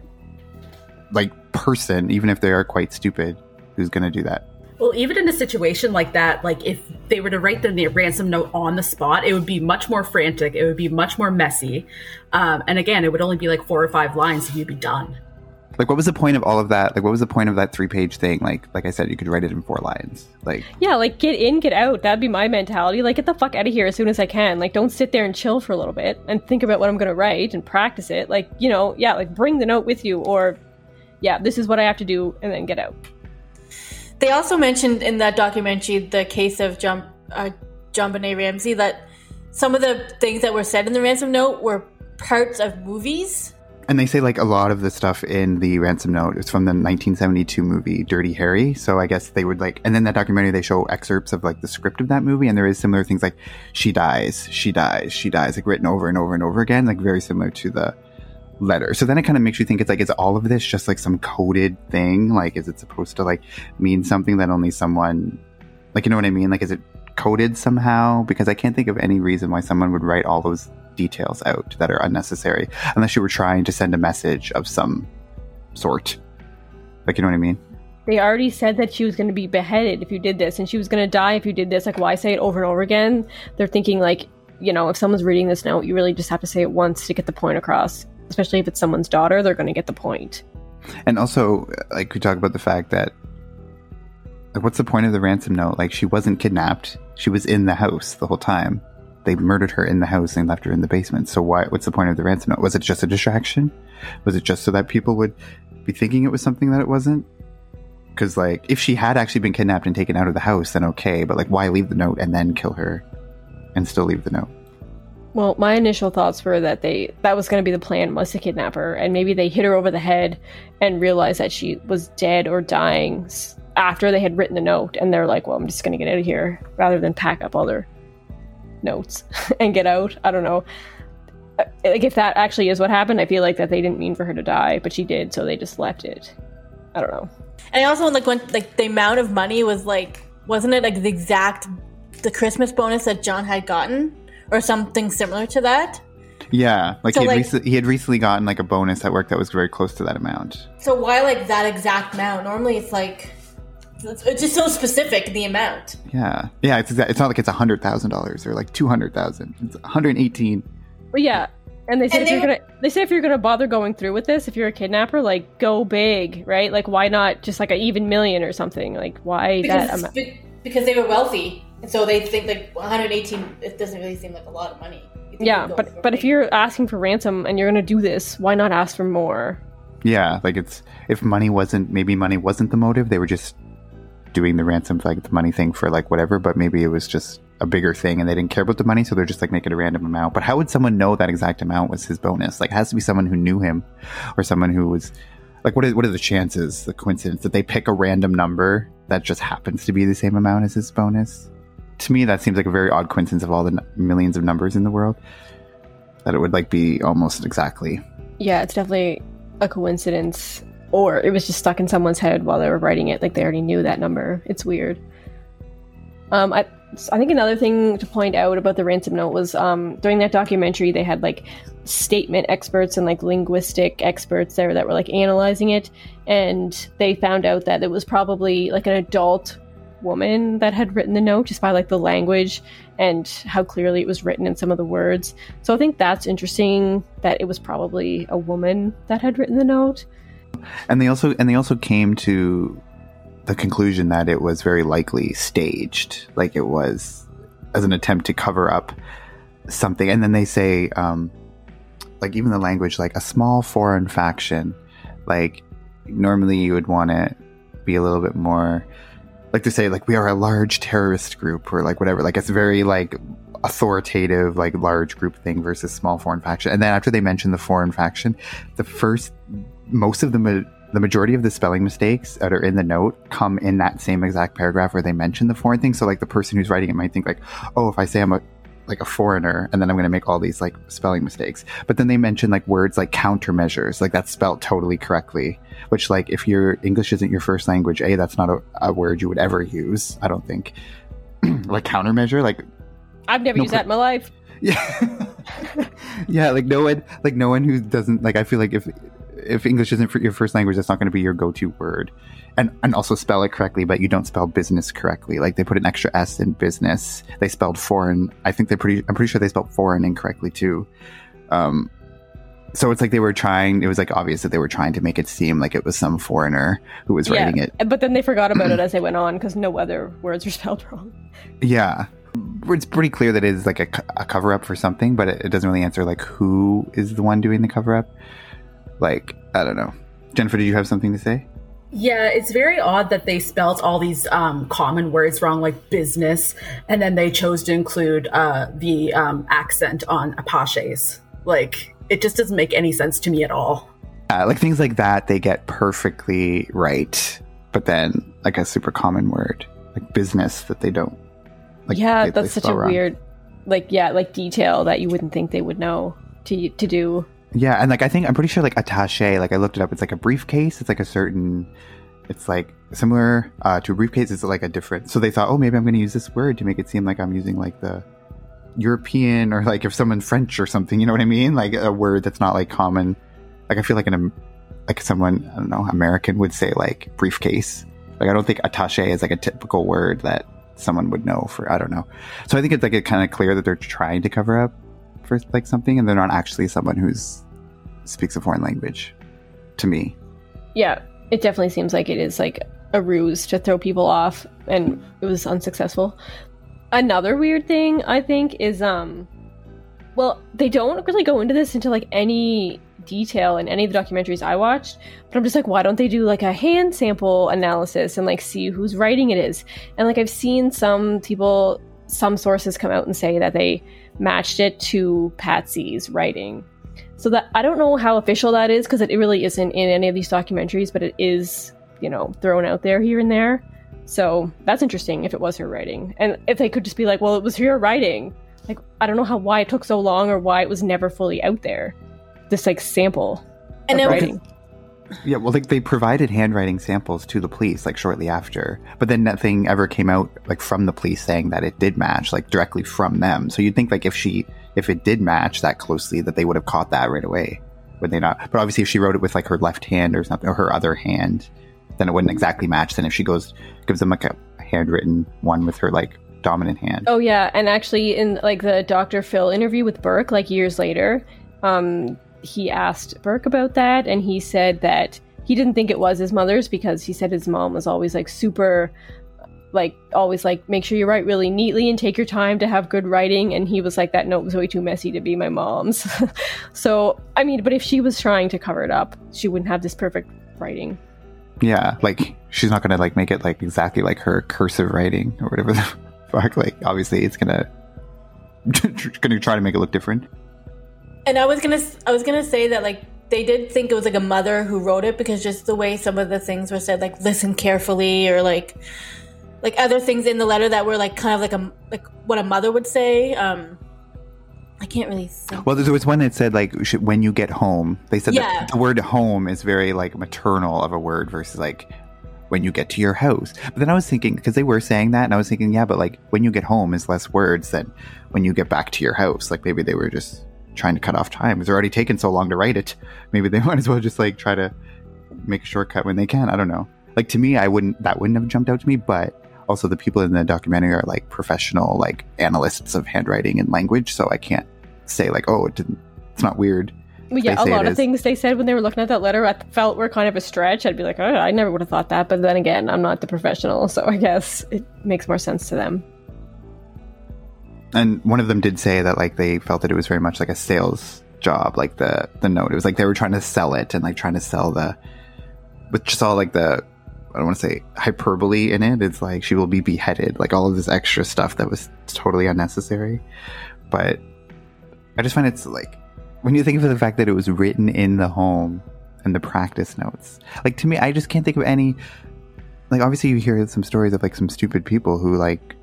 like person, even if they are quite stupid, who's gonna do that. Well, even in a situation like that, like if they were to write the ransom note on the spot, it would be much more frantic. It would be much more messy. Um, and again, it would only be like four or five lines and you'd be done. Like, what was the point of all of that? Like, what was the point of that three page thing? Like, like I said, you could write it in four lines. Like, Yeah, like get in, get out. That'd be my mentality. Like get the fuck out of here as soon as I can. Like don't sit there and chill for a little bit and think about what I'm gonna write and practice it. Like, you know, yeah, like bring the note with you or yeah, this is what I have to do and then get out. They also mentioned in that documentary the case of John uh, JonBenét Ramsey that some of the things that were said in the ransom note were parts of movies. and they say like a lot of the stuff in the ransom note is from the 1972 movie Dirty Harry. So I guess they would like, and then that documentary they show excerpts of like the script of that movie, and there is similar things like she dies, she dies, she dies, like written over and over and over again, like very similar to the letter. So then it kind of makes you think it's like, is all of this just like some coded thing? Like, is it supposed to like mean something that only someone, like, you know what I mean? Like, is it coded somehow? Because I can't think of any reason why someone would write all those details out that are unnecessary unless you were trying to send a message of some sort. Like, you know what I mean? They already said that she was going to be beheaded if you did this, and she was going to die if you did this. Like, why say it over and over again? They're thinking, like, you know, if someone's reading this note, you really just have to say it once to get the point across. Especially if it's someone's daughter, they're going to get the point. And also, like, we talk about the fact that, like, what's the point of the ransom note? Like, she wasn't kidnapped. She was in the house the whole time. They murdered her in the house and left her in the basement. So why? What's the point of the ransom note? Was it just a distraction? Was it just so that people would be thinking it was something that it wasn't? Because, like, if she had actually been kidnapped and taken out of the house, then okay. But, like, why leave the note and then kill her and still leave the note? Well, my initial thoughts were that they that was going to be the plan was to kidnap her, and maybe they hit her over the head and realized that she was dead or dying after they had written the note, and they're like, "Well, I'm just going to get out of here," rather than pack up all their notes and get out. I don't know. Uh, Like if that actually is what happened, I feel like that they didn't mean for her to die, but she did, so they just left it. I don't know. And I also like when like the amount of money was like wasn't it like the exact the Christmas bonus that John had gotten or something similar to that? Yeah, like, So, he, had like- rec- he had recently gotten like a bonus at work that was very close to that amount. So why like that exact amount? Normally it's like it's, it's just so specific the amount. Yeah, yeah. It's exa- it's not like it's a hundred thousand dollars or like two hundred thousand. It's one hundred eighteen. But yeah, and they said And if you're they- gonna they say if you're gonna bother going through with this, if you're a kidnapper, like go big, right? Like why not just like an even million or something? Like why that amount? be- because they were wealthy. And so they think like 118 it doesn't really seem like a lot of money. Yeah, but but if you're asking for ransom and you're gonna do this, why not ask for more? Yeah, like it's if money wasn't maybe money wasn't the motive, they were just doing the ransom like the money thing for like whatever. But maybe it was just a bigger thing and they didn't care about the money, so they're just like making a random amount. But how would someone know that exact amount was his bonus? Like, it has to be someone who knew him or someone who was like, what are what are the chances, the coincidence that they pick a random number that just happens to be the same amount as his bonus? To me, that seems like a very odd coincidence of all the n- millions of numbers in the world. That it would like be almost exactly Yeah, it's definitely a coincidence, or it was just stuck in someone's head while they were writing it. Like they already knew that number. It's weird. Um, I I think another thing to point out about the ransom note was um during that documentary they had like statement experts and like linguistic experts there that were like analyzing it, and they found out that it was probably like an adult woman that had written the note just by like the language and how clearly it was written in some of the words. So I think that's interesting that it was probably a woman that had written the note. and they also and they also came to the conclusion that it was very likely staged like it was as an attempt to cover up something and then they say um like even the language like a small foreign faction like normally you would want to be a little bit more like to say like we are a large terrorist group or like whatever like it's very like authoritative like large group thing versus small foreign faction and then after they mention the foreign faction the first most of the ma- the majority of the spelling mistakes that are in the note come in that same exact paragraph where they mention the foreign thing. So like the person who's writing it might think like, oh, if I say I'm a like a foreigner and then I'm going to make all these like spelling mistakes. But then they mention like words like countermeasures, like that's spelled totally correctly, which like if your English isn't your first language, A, that's not a, a word you would ever use, I don't think. like countermeasure, like I've never No used per- that in my life. yeah. yeah, like no one like no one who doesn't like I feel like if if English isn't for your first language, that's not going to be your go-to word. And and also spell it correctly, but you don't spell business correctly. Like they put an extra s in business. They spelled foreign. I think they're pretty I'm pretty sure they spelled foreign incorrectly too. Um so it's like they were trying it was like obvious that they were trying to make it seem like it was some foreigner who was writing it. But then they forgot about it as they went on because no other words were spelled wrong. Yeah. It's pretty clear that it is like a, a cover up for something, but it, it doesn't really answer like who is the one doing the cover up. Like, I don't know. Jennifer, did you have something to say? Yeah, it's very odd that they spelt all these um, common words wrong, like business, and then they chose to include uh, the um, accent on attachés. Like, it just doesn't make any sense to me at all. Uh, like things like that, they get perfectly right, but then like a super common word, like business, that they don't. Like, yeah, they- they that's such a wrong. weird, like yeah, like detail that you wouldn't think they would know to to do. Yeah, and like I think I'm pretty sure like attaché, like I looked it up. It's like a briefcase. It's like a certain. It's like similar uh, to a briefcase. It's like a different. So they thought, oh, maybe I'm going to use this word to make it seem like I'm using like the European or like if someone French or something. You know what I mean? Like a word that's not like common. Like I feel like an like someone I don't know American would say like briefcase. Like I don't think attaché is like a typical word that someone would know for. I don't know. So I think it's like it kind of clear that they're trying to cover up for like something, and they're not actually someone who's speaks a foreign language. To me, Yeah, it definitely seems like it is like a ruse to throw people off, and it was unsuccessful. Another weird thing I think is um, well, they don't really go into this into like any detail in any of the documentaries I watched, but I'm just like, why don't they do like a hand sample analysis and like see whose writing it is? And like I've seen some people, some sources come out and say that they matched it to Patsy's writing. So that I don't know how official that is because it really isn't in any of these documentaries, but it is, you know, thrown out there here and there. So that's interesting if it was her writing. And if they could just be like, well, it was her writing. Like I don't know how why it took so long or why it was never fully out there. This like sample And of it- writing. Yeah. Well, like they provided handwriting samples to the police like shortly after, but then nothing ever came out like from the police saying that it did match like directly from them. So you'd think like if she if it did match that closely, that they would have caught that right away. Would they not? But obviously, if she wrote it with like her left hand or something, or her other hand, then it wouldn't exactly match. Then if she goes gives them like a handwritten one with her like dominant hand. Oh yeah, and actually in like the Dr. Phil interview with Burke like years later, um he asked Burke about that and he said that he didn't think it was his mother's because he said his mom was always like super like always like make sure you write really neatly and take your time to have good writing and he was like that note was way too messy to be my mom's. so, I mean, but if she was trying to cover it up, she wouldn't have this perfect writing. Yeah, like she's not gonna like make it like exactly like her cursive writing or whatever the fuck. Like obviously, it's gonna gonna try to make it look different. And I was gonna, I was gonna say that like they did think it was like a mother who wrote it because just the way some of the things were said, like listen carefully, or like, like other things in the letter that were like kind of like a like what a mother would say. Um, I can't really. Think. Well, there was one that said like when you get home. They said Yeah. that the word home is very like maternal of a word versus like when you get to your house. But then I was thinking because they were saying that, and I was thinking, yeah, but like when you get home is less words than when you get back to your house. Like maybe they were just trying to cut off time. It's already taken so long to write it. Maybe they might as well just like try to make a shortcut when they can. I don't know. Like to me, I wouldn't that wouldn't have jumped out to me, but also the people in the documentary are like professional like analysts of handwriting and language, so I can't say like, oh, it didn't. It's not weird. But yeah, a lot of is. things they said when they were looking at that letter I felt were kind of a stretch. I'd be like, oh, I never would have thought that. But then again, I'm not the professional, so I guess it makes more sense to them. And one of them did say that like they felt that it was very much like a sales job, like the the note. It was like they were trying to sell it and like trying to sell the, with just all like the, I don't want to say hyperbole in it. It's like she will be beheaded, like all of this extra stuff that was totally unnecessary. But I just find it's like when you think of the fact that it was written in the home and the practice notes. Like to me, I just can't think of any. Like obviously, you hear some stories of like some stupid people who like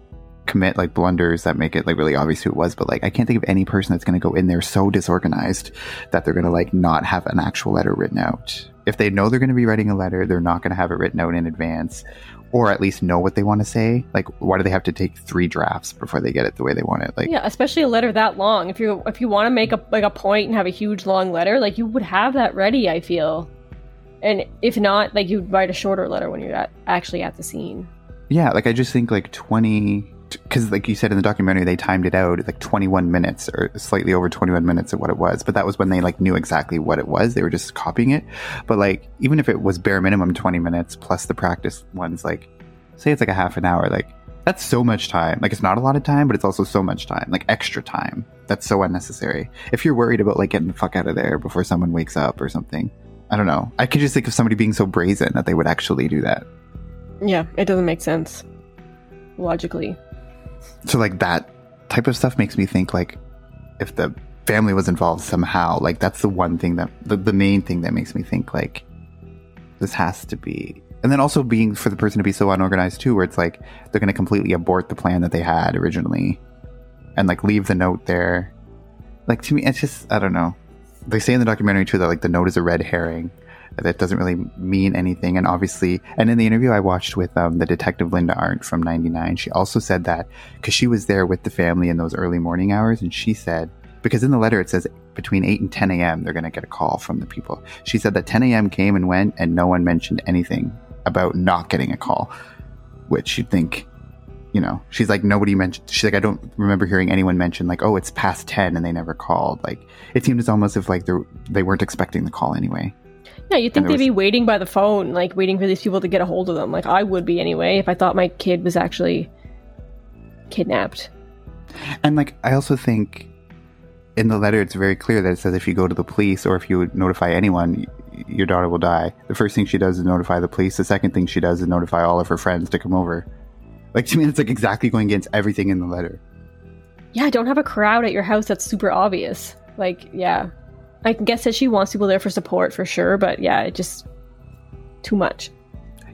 commit like blunders that make it like really obvious who it was, but like I can't think of any person that's going to go in there so disorganized that they're going to like not have an actual letter written out. If they know they're going to be writing a letter, they're not going to have it written out in advance or at least know what they want to say. Like why do they have to take 3 drafts before they get it the way they want it? Like Yeah, especially a letter that long. If you if you want to make a like a point and have a huge long letter, like you would have that ready, I feel. And if not, like you'd write a shorter letter when you're at, actually at the scene. Yeah, like I just think like 20 because like you said in the documentary they timed it out like 21 minutes or slightly over 21 minutes of what it was but that was when they like knew exactly what it was. They were just copying it. But like even if it was bare minimum 20 minutes plus the practice ones like say it's like a half an hour like that's so much time. Like it's not a lot of time but it's also so much time like extra time. That's so unnecessary. If you're worried about like getting the fuck out of there before someone wakes up or something i don't know. I could just think of somebody being so brazen that they would actually do that. Yeah, it doesn't make sense logically. So like that type of stuff makes me think like if the family was involved somehow like that's the one thing that the, the main thing that makes me think like this has to be and then also being for the person to be so unorganized too where it's like they're going to completely abort the plan that they had originally and like leave the note there. Like to me it's just i don't know. They say in the documentary too that like the note is a red herring that doesn't really mean anything. And obviously and in the interview i watched with um, the detective linda arndt from 99 she also said that because she was there with the family in those early morning hours and she said because in the letter it says between 8 and 10 a.m they're going to get a call from the people. She said that 10 a.m came and went and no one mentioned anything about not getting a call which you'd think you know she's like nobody mentioned she's like i don't remember hearing anyone mention like oh it's past 10 and they never called. Like it seemed as almost if like they they weren't expecting the call anyway Yeah, you'd think they'd be waiting by the phone, like waiting for these people to get a hold of them. Like I would be anyway if I thought my kid was actually kidnapped. And like, I also think in the letter, it's very clear that it says if you go to the police or if you notify anyone, your daughter will die. The first thing she does is notify the police. The second thing she does is notify all of her friends to come over. Like to me, it's like exactly going against everything in the letter. Yeah, don't have a crowd at your house that's super obvious. Like, yeah. I guess that she wants people there for support for sure, but yeah, it just too much.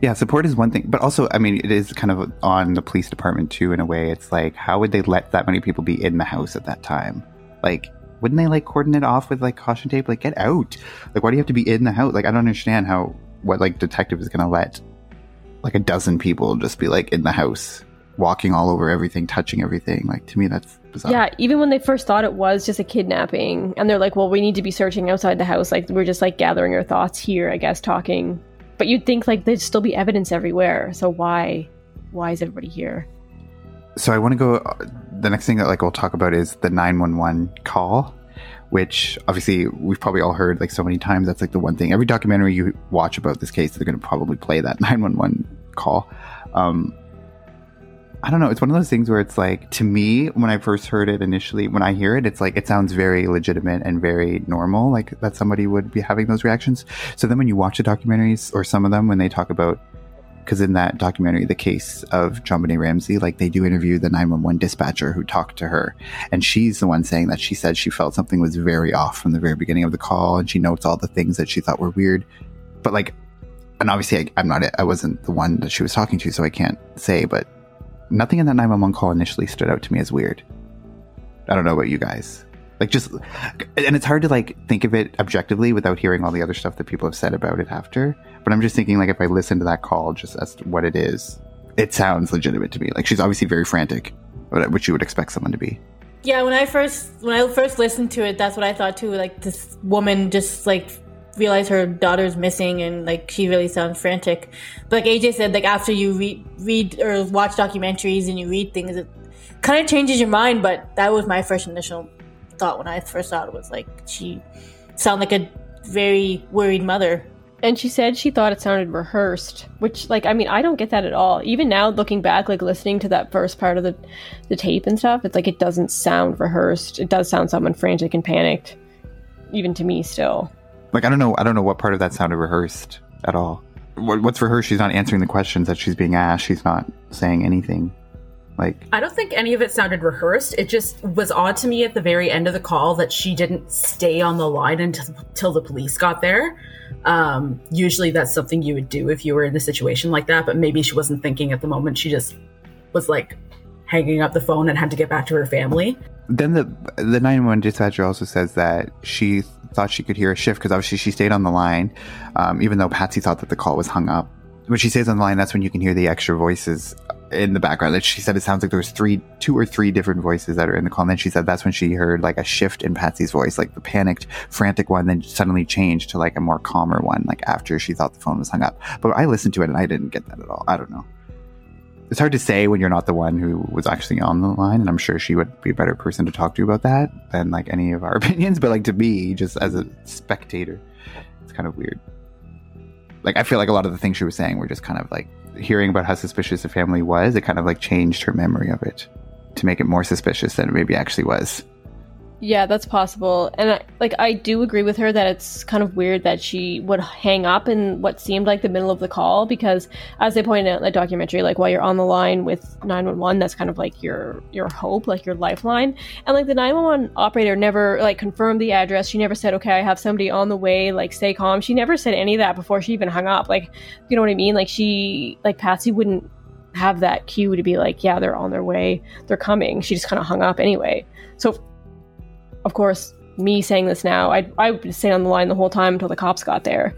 Yeah, support is one thing, but also, I mean, it is kind of on the police department too. In a way, it's like, how would they let that many people be in the house at that time? Like, wouldn't they like cordon it off with like caution tape? Like, get out! Like, why do you have to be in the house? Like, I don't understand how what like detective is gonna let like a dozen people just be like in the house, walking all over everything, touching everything. Like, to me, that's bizarre. Yeah, even when they first thought it was just a kidnapping, and they're like, well, we need to be searching outside the house. Like, we're just like gathering our thoughts here, I guess, talking. But you'd think like there'd still be evidence everywhere. So why, why is everybody here? so I want to go. The next thing that like we'll talk about is the nine one one call, which obviously we've probably all heard like so many times. That's like the one thing. Every documentary you watch about this case, they're going to probably play that nine one one call. Um, I don't know. It's one of those things where it's like to me when I first heard it initially, when I hear it, it's like it sounds very legitimate and very normal, like that somebody would be having those reactions. So then when you watch the documentaries or some of them when they talk about because in that documentary, the case of Benet Ramsey, like they do interview the 911 dispatcher who talked to her. And she's the one saying that she said she felt something was very off from the very beginning of the call. And she notes all the things that she thought were weird. But like, and obviously I, I'm not, I wasn't the one that she was talking to, so I can't say, but nothing in that 911 call initially stood out to me as weird. I don't know about you guys. Like just, and it's hard to like think of it objectively without hearing all the other stuff that people have said about it after. But I'm just thinking like if I listen to that call just as what it is, it sounds legitimate to me. Like she's obviously very frantic, which you would expect someone to be. Yeah, when I first when I first listened to it, that's what I thought too. Like this woman just like realized her daughter's missing and like she really sounds frantic. But like AJ said, like after you read read or watch documentaries and you read things, it kind of changes your mind. But that was my first initial thought when I first saw it was like she sounded like a very worried mother. And she said she thought it sounded rehearsed, which, like, I mean, I don't get that at all. Even now, looking back, like listening to that first part of the, the tape and stuff, it's like it doesn't sound rehearsed. It does sound someone frantic and panicked, even to me still. Like I don't know, I don't know what part of that sounded rehearsed at all. What, what's rehearsed? She's not answering the questions that she's being asked. She's not saying anything. Like I don't think any of it sounded rehearsed. It just was odd to me at the very end of the call that she didn't stay on the line until, until the police got there. Um, usually that's something you would do if you were in a situation like that, but maybe she wasn't thinking at the moment. She just was like hanging up the phone and had to get back to her family. Then the the 911 dispatcher also says that she thought she could hear a shift because obviously she stayed on the line, um, even though Patsy thought that the call was hung up. When she stays on the line, that's when you can hear the extra voices in the background. That she said it sounds like there was three, two or three different voices that are in the call. And then she said that's when she heard like a shift in Patsy's voice, like the panicked, frantic one, then suddenly changed to like a more calmer one, like after she thought the phone was hung up. But I listened to it and I didn't get that at all. I don't know. It's hard to say when you're not the one who was actually on the line, and I'm sure she would be a better person to talk to about that than like any of our opinions. But like to me, just as a spectator, it's kind of weird. Like I feel like a lot of the things she was saying were just kind of like hearing about how suspicious the family was. It kind of like changed her memory of it to make it more suspicious than it maybe actually was. Yeah, that's possible. And I, like I do agree with her that it's kind of weird that she would hang up in what seemed like the middle of the call because as they pointed out in the documentary, like while you're on the line with 911, that's kind of like your your hope, like your lifeline. And like the 911 operator never like confirmed the address. She never said, "Okay, I have somebody on the way, like stay calm." She never said any of that before she even hung up. Like, you know what I mean? Like she like Patsy wouldn't have that cue to be like, "Yeah, they're on their way. They're coming." She just kind of hung up anyway. So of course, me saying this now, I I would stay on the line the whole time until the cops got there.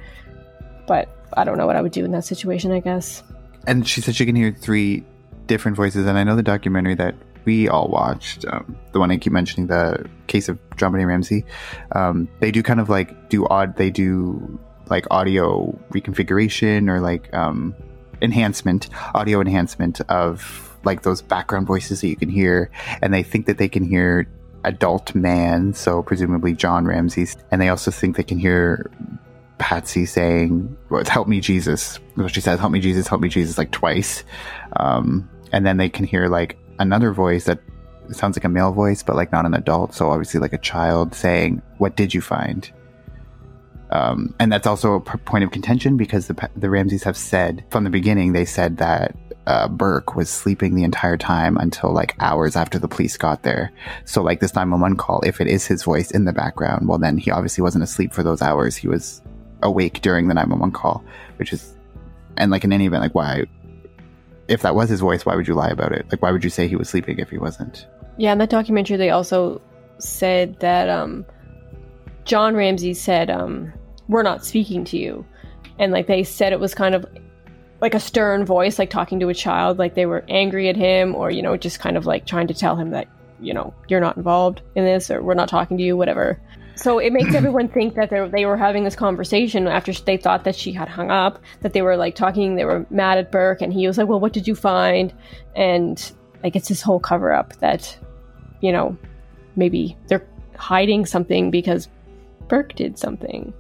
But I don't know what I would do in that situation. I guess. And she said she can hear three different voices. And I know the documentary that we all watched, um, the one I keep mentioning, the case of John Ramsey. Um, they do kind of like do odd. They do like audio reconfiguration or like um, enhancement, audio enhancement of like those background voices that you can hear, and they think that they can hear adult man, so presumably John Ramsey, and they also think they can hear Patsy saying, "Help me, Jesus." She says, "Help me, Jesus, help me, Jesus," like twice, um, and then they can hear like another voice that sounds like a male voice, but like not an adult, so obviously like a child saying, "What did you find?" Um, and that's also a p- point of contention because the the Ramseys have said from the beginning they said that uh, Burke was sleeping the entire time until like hours after the police got there. So like this 911 call, if it is his voice in the background, well then he obviously wasn't asleep for those hours. He was awake during the 911 call, which is, and like in any event, like why, if that was his voice, why would you lie about it? Like why would you say he was sleeping if he wasn't? Yeah, in that documentary, they also said that um, John Ramsey said, um, "We're not speaking to you," and like they said it was kind of like a stern voice, like talking to a child, like they were angry at him, or you know, just kind of like trying to tell him that you know you're not involved in this, or we're not talking to you, whatever. So it makes everyone think that they were having this conversation after they thought that she had hung up, that they were like talking, they were mad at Burke, and he was like, "Well, what did you find?" And like it's this whole cover up that, you know, maybe they're hiding something because Burke did something.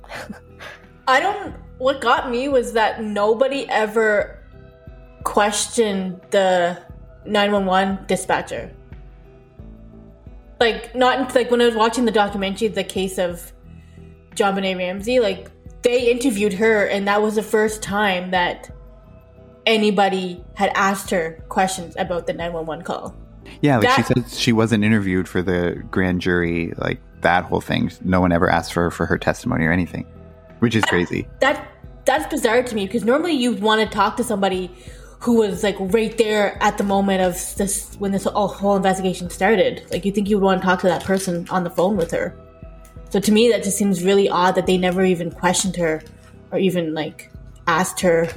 I don't. What got me was that nobody ever questioned the 911 dispatcher. Like, not like when I was watching the documentary, the case of JonBenét Ramsey, like, they interviewed her, and that was the first time that anybody had asked her questions about the 911 call. Yeah, like she said she wasn't interviewed for the grand jury, like that whole thing. No one ever asked for for her testimony or anything, which is crazy. that that's bizarre to me because normally you want to talk to somebody who was like right there at the moment of this when this whole investigation started. Like you think you would want to talk to that person on the phone with her. So to me, that just seems really odd that they never even questioned her or even like asked her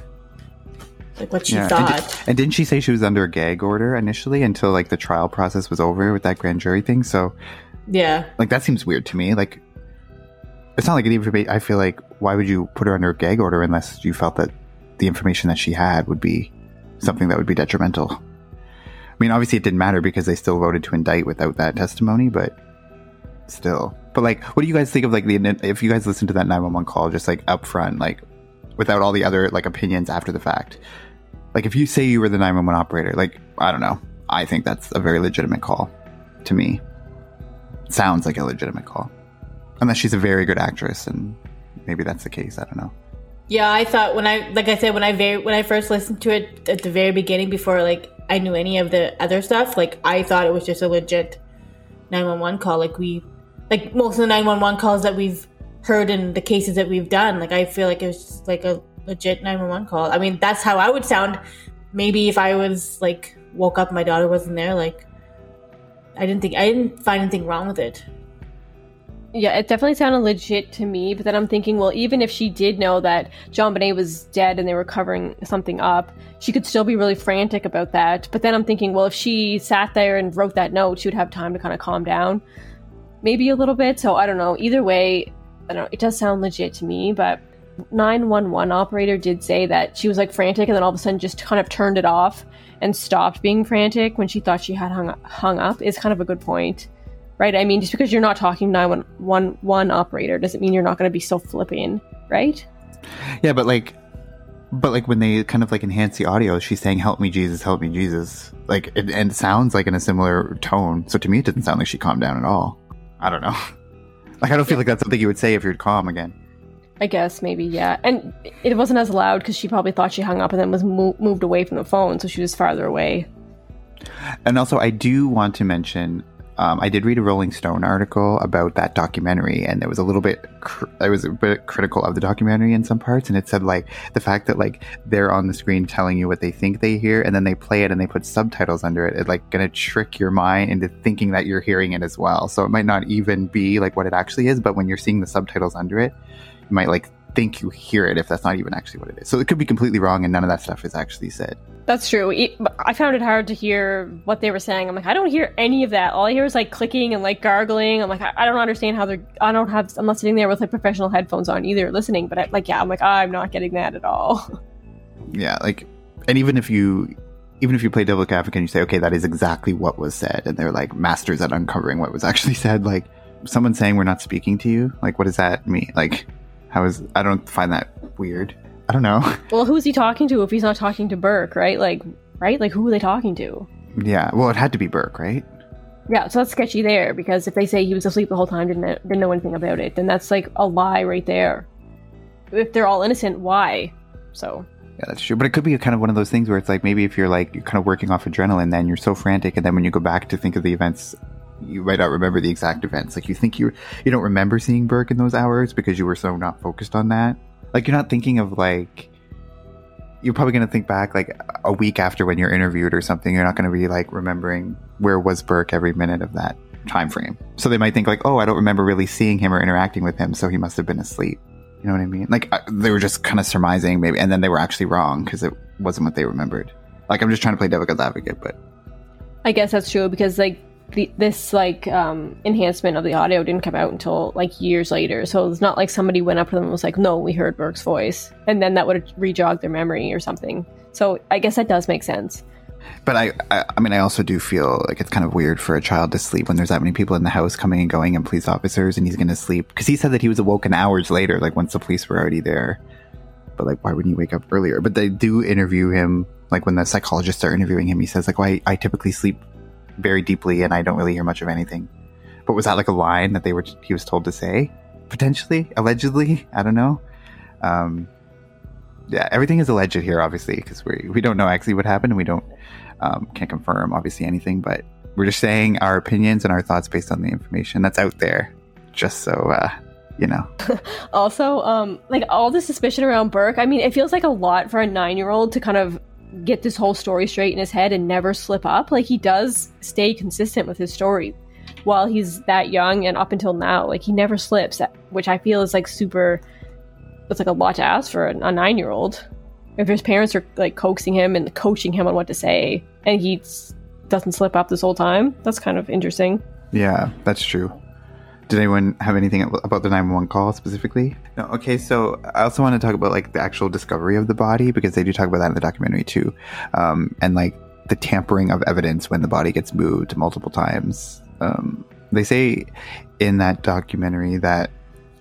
like what she And, thought. di- and didn't she say she was under a gag order initially until like the trial process was over with that grand jury thing? So yeah, like that seems weird to me. Like it's not like an information. I feel like why would you put her under a gag order unless you felt that the information that she had would be something that would be detrimental. I mean, obviously it didn't matter because they still voted to indict without that testimony, but still. But like, what do you guys think of like the if you guys listen to that nine one one call just like up front, like without all the other like opinions after the fact? Like, if you say you were the nine one one operator, like I don't know, I think that's a very legitimate call to me. Sounds like a legitimate call, unless she's a very good actress, and maybe that's the case. I don't know. yeah. I thought when I like I said when I very when I first listened to it at the very beginning before like I knew any of the other stuff, like I thought it was just a legit 911 call like we like most of the 911 calls that we've heard in the cases that we've done like i feel like it was just like a legit 911 call i mean that's how i would sound maybe if i was like woke up, my daughter wasn't there. Like, I didn't think I didn't find anything wrong with it. Yeah, it definitely sounded legit to me, but then I'm thinking, well, even if she did know that JonBenét was dead and they were covering something up, she could still be really frantic about that. But then I'm thinking, well, if she sat there and wrote that note, she would have time to kind of calm down, maybe a little bit. So I don't know. Either way, I don't know. It does sound legit to me, but 911 operator did say that she was like frantic and then all of a sudden just kind of turned it off and stopped being frantic when she thought she had hung, hung up is kind of a good point right i mean just because you're not talking 911 operator doesn't mean you're not going to be so flipping right Yeah, but like, but like when they kind of like enhance the audio, she's saying "Help me, Jesus, help me, Jesus." Like, it, and it sounds like in a similar tone. So to me, it doesn't sound like she calmed down at all. I don't know. Like, I don't feel like that's something you would say if you're calm again. i guess maybe yeah and it wasn't as loud because she probably thought she hung up and then was mo- moved away from the phone so she was farther away And also, I do want to mention. Um, I did read a Rolling Stone article about that documentary, and it was a little bit. Cr- I was a bit critical of the documentary in some parts, and it said like the fact that like they're on the screen telling you what they think they hear, and then they play it and they put subtitles under it. It's like gonna trick your mind into thinking that you're hearing it as well. So it might not even be like what it actually is, but when you're seeing the subtitles under it, you might like think you hear it if that's not even actually what it is. So it could be completely wrong, and none of that stuff is actually said. That's true. I found it hard to hear what they were saying. I'm like, I don't hear any of that. All I hear is like clicking and like gargling. I'm like, I, I don't understand how they're. I don't have. I'm not sitting there with like professional headphones on either, listening. But I, like, yeah, I'm like, I'm not getting that at all. yeah like and even if you even if you play devil advocate and you say okay that is exactly what was said and they're like masters at uncovering what was actually said like someone saying we're not speaking to you like what does that mean like how is i don't find that weird i don't know well, who's he talking to if he's not talking to Burke? Right? Like, right? Like, who are they talking to? yeah well it had to be burke right Yeah, so that's sketchy there because if they say he was asleep the whole time, didn't know, didn't know anything about it, then that's like a lie right there. If they're all innocent, why? So yeah that's true but it could be kind of one of those things where it's like maybe if you're like you're kind of working off adrenaline then you're so frantic and then when you go back to think of the events you might not remember the exact events. Like you think you you don't remember seeing burke in those hours because you were so not focused on that? Like you're not thinking of like you're probably going to think back like a week after when you're interviewed or something you're not going to be like remembering where was burke every minute of that time frame so they might think like oh i don't remember really seeing him or interacting with him so he must have been asleep. You know what i mean? Like I, they were just kind of surmising maybe and then they were actually wrong because it wasn't what they remembered. Like i'm just trying to play devil's advocate but I guess that's true because like the, this like um, enhancement of the audio didn't come out until like years later. So it's not like somebody went up to them and was like, "No, we heard Burke's voice," and then that would have rejogged their memory or something. So I guess that does make sense. But I, I, I mean, I also do feel like it's kind of weird for a child to sleep when there's that many people in the house coming and going and police officers, and he's going to sleep because he said that he was awoken hours later, like once the police were already there. But like, why wouldn't you wake up earlier? But they do interview him, like when the psychologists are interviewing him, he says like, "Why I typically sleep very deeply and I don't really hear much of anything." But was that like a line that they were he was told to say? Potentially, allegedly, I don't know. Um, yeah, everything is alleged here, obviously, because we we don't know actually what happened, and we don't um, can't confirm obviously anything, but we're just saying our opinions and our thoughts based on the information that's out there, just so uh, you know. Also, um, like all the suspicion around Burke, I mean, it feels like a lot for a nine year old to kind of get this whole story straight in his head and never slip up. Like he does stay consistent with his story while he's that young and up until now. Like he never slips, which I feel is like super. It's like a lot to ask for a, nine year old. If his parents are like coaxing him and coaching him on what to say, and he doesn't slip up this whole time, that's kind of interesting. Yeah, that's true. Did anyone have anything about the 911 call specifically? No. Okay, so I also want to talk about like the actual discovery of the body because they do talk about that in the documentary too, um, and like the tampering of evidence when the body gets moved multiple times. Um, they say in that documentary that,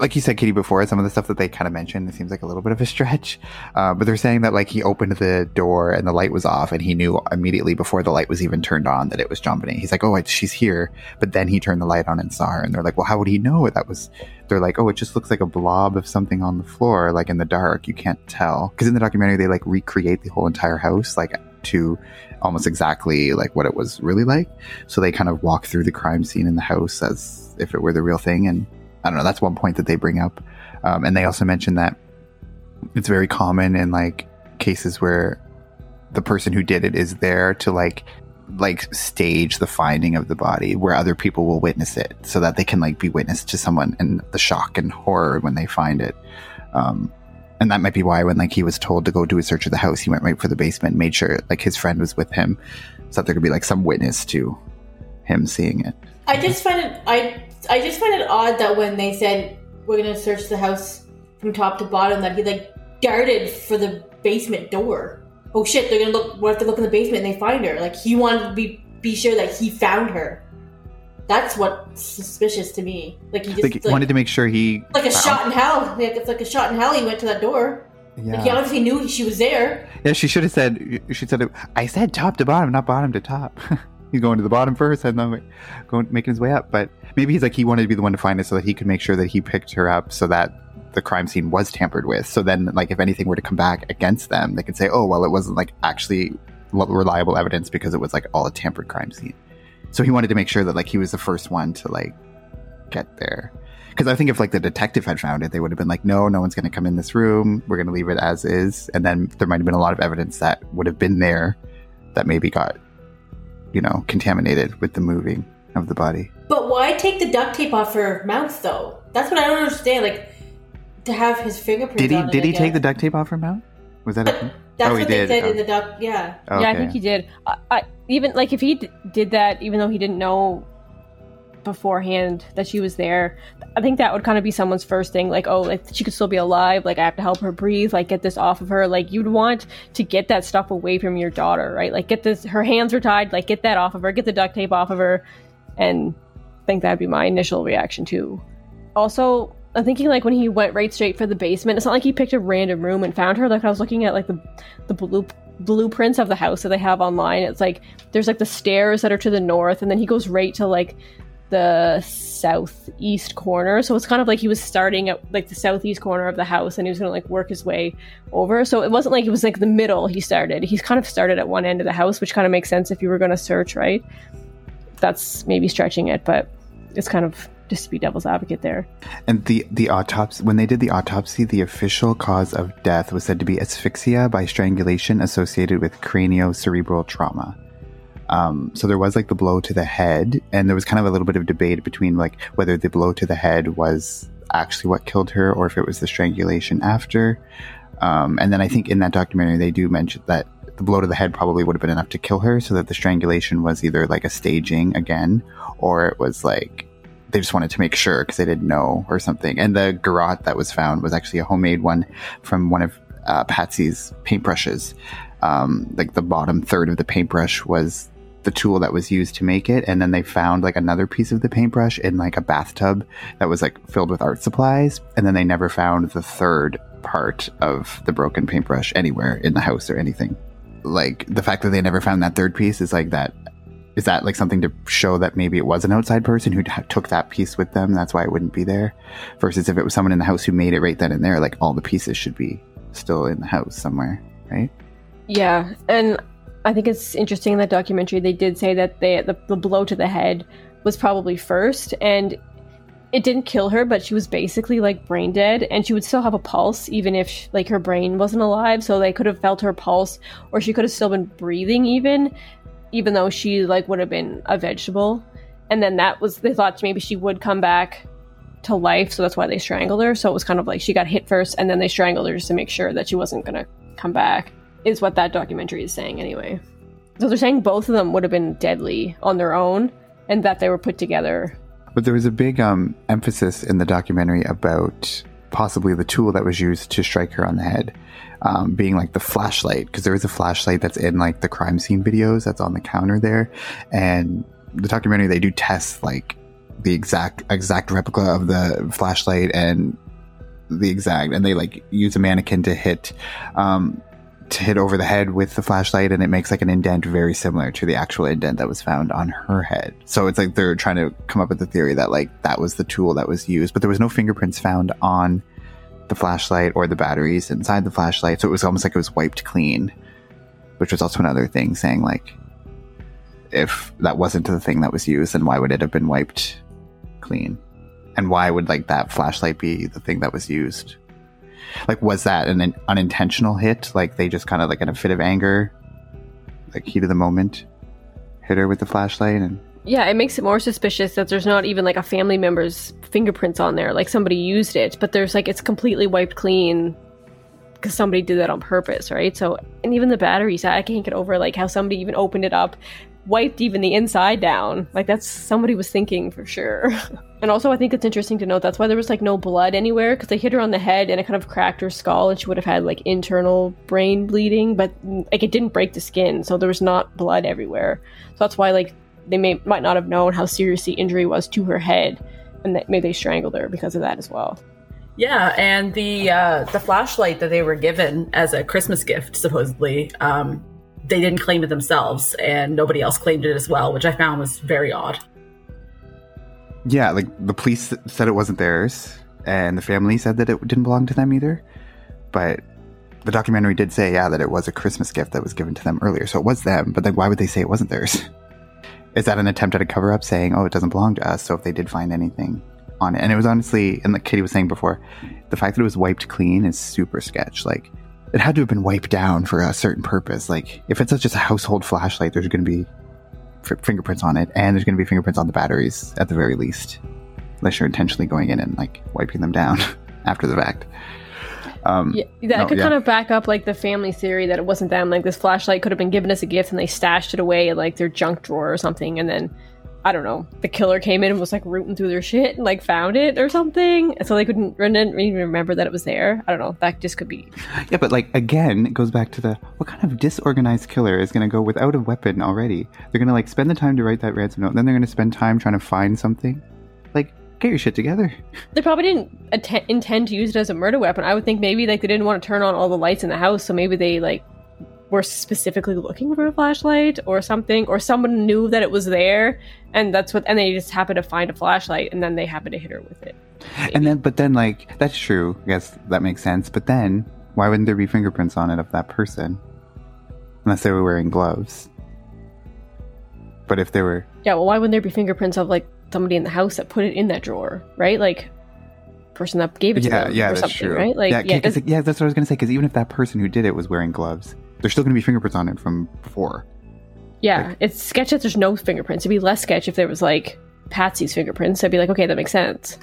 like you said, Kitty, before, some of the stuff that they kind of mentioned, it seems like a little bit of a stretch. Uh, but they're saying that like he opened the door and the light was off, and he knew immediately before the light was even turned on that it was John. He's like, "Oh, she's here," but then he turned the light on and saw her, and they're like, "Well, how would he know that was?" They're like, "Oh, it just looks like a blob of something on the floor, like in the dark. You can't tell." Because in the documentary, they like recreate the whole entire house, like to almost exactly like what it was really like. So they kind of walk through the crime scene in the house as if it were the real thing. And I don't know, that's one point that they bring up. Um, and they also mention that it's very common in like cases where the person who did it is there to like like stage the finding of the body where other people will witness it so that they can like be witness to someone and the shock and horror when they find it um and that might be why when like he was told to go do a search of the house he went right for the basement made sure like his friend was with him so that there could be like some witness to him seeing it I just find it I I just find it odd that when they said we're gonna search the house from top to bottom that he like darted for the basement door. Oh shit, they're gonna look we have to look in the basement and they find her. Like he wanted to be be sure that he found her. That's what's suspicious to me. Like he just like, like, wanted to make sure he like a found- shot in hell. Like it's like a shot in hell. He went to that door. yeah. Like he obviously knew she was there. Yeah, she should have said. She said, "I said top to bottom, not bottom to top." he's going to the bottom first, and then going making his way up. But maybe he's like he wanted to be the one to find it, so that he could make sure that he picked her up, so that the crime scene was tampered with. So then, like, if anything were to come back against them, they could say, "Oh, well, it wasn't like actually reliable evidence because it was like all a tampered crime scene." So he wanted to make sure that like he was the first one to like get there. Because I think if like the detective had found it, they would have been like, no, no one's going to come in this room. We're going to leave it as is. And then there might have been a lot of evidence that would have been there that maybe got, you know, contaminated with the moving of the body. But why take the duct tape off her mouth though? That's what I don't understand. Like to have his fingerprints. Did he on did I he take the duct tape off her mouth? Was that a That's Oh, he what they did. said Oh. in the duct. Yeah. Yeah, I think he did. I, I even like if he d- did that, even though he didn't know beforehand that she was there, I think that would kind of be someone's first thing. Like, oh, like she could still be alive. Like, I have to help her breathe. Like, get this off of her. Like, you'd want to get that stuff away from your daughter, right? Like, get this. Her hands are tied. Like, get that off of her. Get the duct tape off of her. And I think that'd be my initial reaction too. Also, I'm thinking like when he went right straight for the basement, it's not like he picked a random room and found her. Like I was looking at like the the blue blueprints of the house that they have online. It's like there's like the stairs that are to the north, and then he goes right to like the southeast corner. So it's kind of like he was starting at like the southeast corner of the house, and he was gonna like work his way over. So it wasn't like it was like the middle. He started. He's kind of started at one end of the house, which kind of makes sense if you were gonna search, right? That's maybe stretching it, but it's kind of just to be devil's advocate there. And the the autopsy when they did the autopsy, the official cause of death was said to be asphyxia by strangulation associated with craniocerebral trauma. Um, so there was like the blow to the head, and there was kind of a little bit of debate between like whether the blow to the head was actually what killed her or if it was the strangulation after. Um, and then I think in that documentary they do mention that the blow to the head probably would have been enough to kill her, so that the strangulation was either like a staging again, or it was like they just wanted to make sure because they didn't know or something. And the garrote that was found was actually a homemade one from one of uh, Patsy's paintbrushes. Um, like the bottom third of the paintbrush was the tool that was used to make it, and then they found like another piece of the paintbrush in like a bathtub that was like filled with art supplies, and then they never found the third part of the broken paintbrush anywhere in the house or anything. Like the fact that they never found that third piece is like that is that like something to show that maybe it was an outside person who took that piece with them that's why it wouldn't be there versus if it was someone in the house who made it right then and there like all the pieces should be still in the house somewhere right Yeah, and I think it's interesting in that documentary they did say that they the, the blow to the head was probably first, and it didn't kill her, but she was basically like brain dead, and she would still have a pulse even if sh like her brain wasn't alive. So they could have felt her pulse, or she could have still been breathing even, even though she like would have been a vegetable. And then that was they thought maybe she would come back to life, so that's why they strangled her. So it was kind of like she got hit first, and then they strangled her just to make sure that she wasn't gonna come back is what that documentary is saying anyway. So they're saying both of them would have been deadly on their own and that they were put together. but there was a big um, emphasis in the documentary about possibly the tool that was used to strike her on the head um, being like the flashlight because there is a flashlight that's in like the crime scene videos that's on the counter there and the documentary they do test like the exact exact replica of the flashlight and the exact and they like use a mannequin to hit um hit over the head with the flashlight and it makes like an indent very similar to the actual indent that was found on her head. So it's like they're trying to come up with the theory that like that was the tool that was used but there was no fingerprints found on the flashlight or the batteries inside the flashlight so it was almost like it was wiped clean which was also another thing saying like if that wasn't the thing that was used then why would it have been wiped clean? And why would like that flashlight be the thing that was used like was that an, an unintentional hit like they just kind of like in a fit of anger like heat of the moment hit her with the flashlight and Yeah, it makes it more suspicious that there's not even like a family member's fingerprints on there. Like somebody used it, but there's like it's completely wiped clean because somebody did that on purpose, right? So, and even the batteries, I can't get over like how somebody even opened it up, wiped even the inside down. Like that's somebody was thinking for sure. and also, I think it's interesting to note that's why there was like no blood anywhere because they hit her on the head and it kind of cracked her skull and she would have had like internal brain bleeding, but like it didn't break the skin, so there was not blood everywhere. So that's why like they may might not have known how serious the injury was to her head, and that maybe they strangled her because of that as well. Yeah, and the uh, the flashlight that they were given as a Christmas gift, supposedly, um, they didn't claim it themselves, and nobody else claimed it as well, which I found was very odd. yeah, like the police said it wasn't theirs, and the family said that it didn't belong to them either. But the documentary did say, yeah, that it was a Christmas gift that was given to them earlier, so it was them. But then why would they say it wasn't theirs? Is that an attempt at a cover up, saying, oh, it doesn't belong to us? So if they did find anything on it, and it was honestly, and like Kitty was saying before, the fact that it was wiped clean is super sketch. Like it had to have been wiped down for a certain purpose. Like if it's just a household flashlight, there's going to be f- fingerprints on it, and there's going to be fingerprints on the batteries at the very least, unless you're intentionally going in and like wiping them down after the fact. Um, Yeah, that No, could yeah. kind of back up like the family theory that it wasn't them. Like this flashlight could have been given as a gift and they stashed it away in like their junk drawer or something, and then I don't know, the killer came in and was like rooting through their shit and like found it or something, and so they couldn't didn't even remember that it was there. I don't know. That just could be. Yeah, but like again, it goes back to the what kind of disorganized killer is going to go without a weapon already? They're going to like spend the time to write that ransom note, then they're going to spend time trying to find something. Like, get your shit together. They probably didn't atten- intend to use it as a murder weapon. I would think maybe like they didn't want to turn on all the lights in the house, so maybe they like were specifically looking for a flashlight or something, or someone knew that it was there, and that's what, and they just happened to find a flashlight, and then they happened to hit her with it. And then, but then, like, that's true. I guess that makes sense. But then, why wouldn't there be fingerprints on it of that person? Unless they were wearing gloves. But if they were, Yeah, well, why wouldn't there be fingerprints of like somebody in the house that put it in that drawer, right? Like person that gave it to yeah, them yeah, or that's something, true. right? Like, yeah, yeah, yeah, that's what I was gonna say. Because even if that person who did it was wearing gloves, there's still gonna be fingerprints on it from before. yeah, like- it's sketch that there's no fingerprints. It'd be less sketch if there was like Patsy's fingerprints. I'd be like, okay, that makes sense.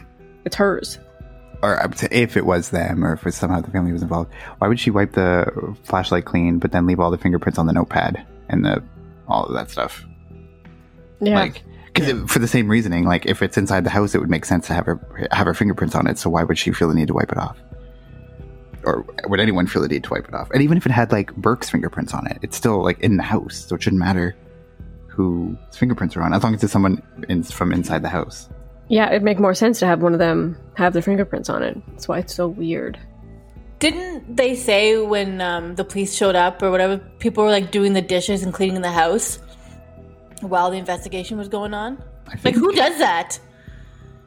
It's hers. or uh, say if it was them, or if it somehow the family was involved, why would she wipe the flashlight clean, but then leave all the fingerprints on the notepad and the all of that stuff? Yeah, Like, because for the same reasoning, like if it's inside the house, it would make sense to have her have her fingerprints on it. So why would she feel the need to wipe it off? Or would anyone feel the need to wipe it off? And even if it had like Burke's fingerprints on it, it's still like in the house, so it shouldn't matter whose fingerprints are on, as long as it's someone in, from inside the house. yeah, it'd make more sense to have one of them have their fingerprints on it. That's why it's so weird. Didn't they say when um, the police showed up or whatever, people were like doing the dishes and cleaning the house while the investigation was going on? I Like, who does that?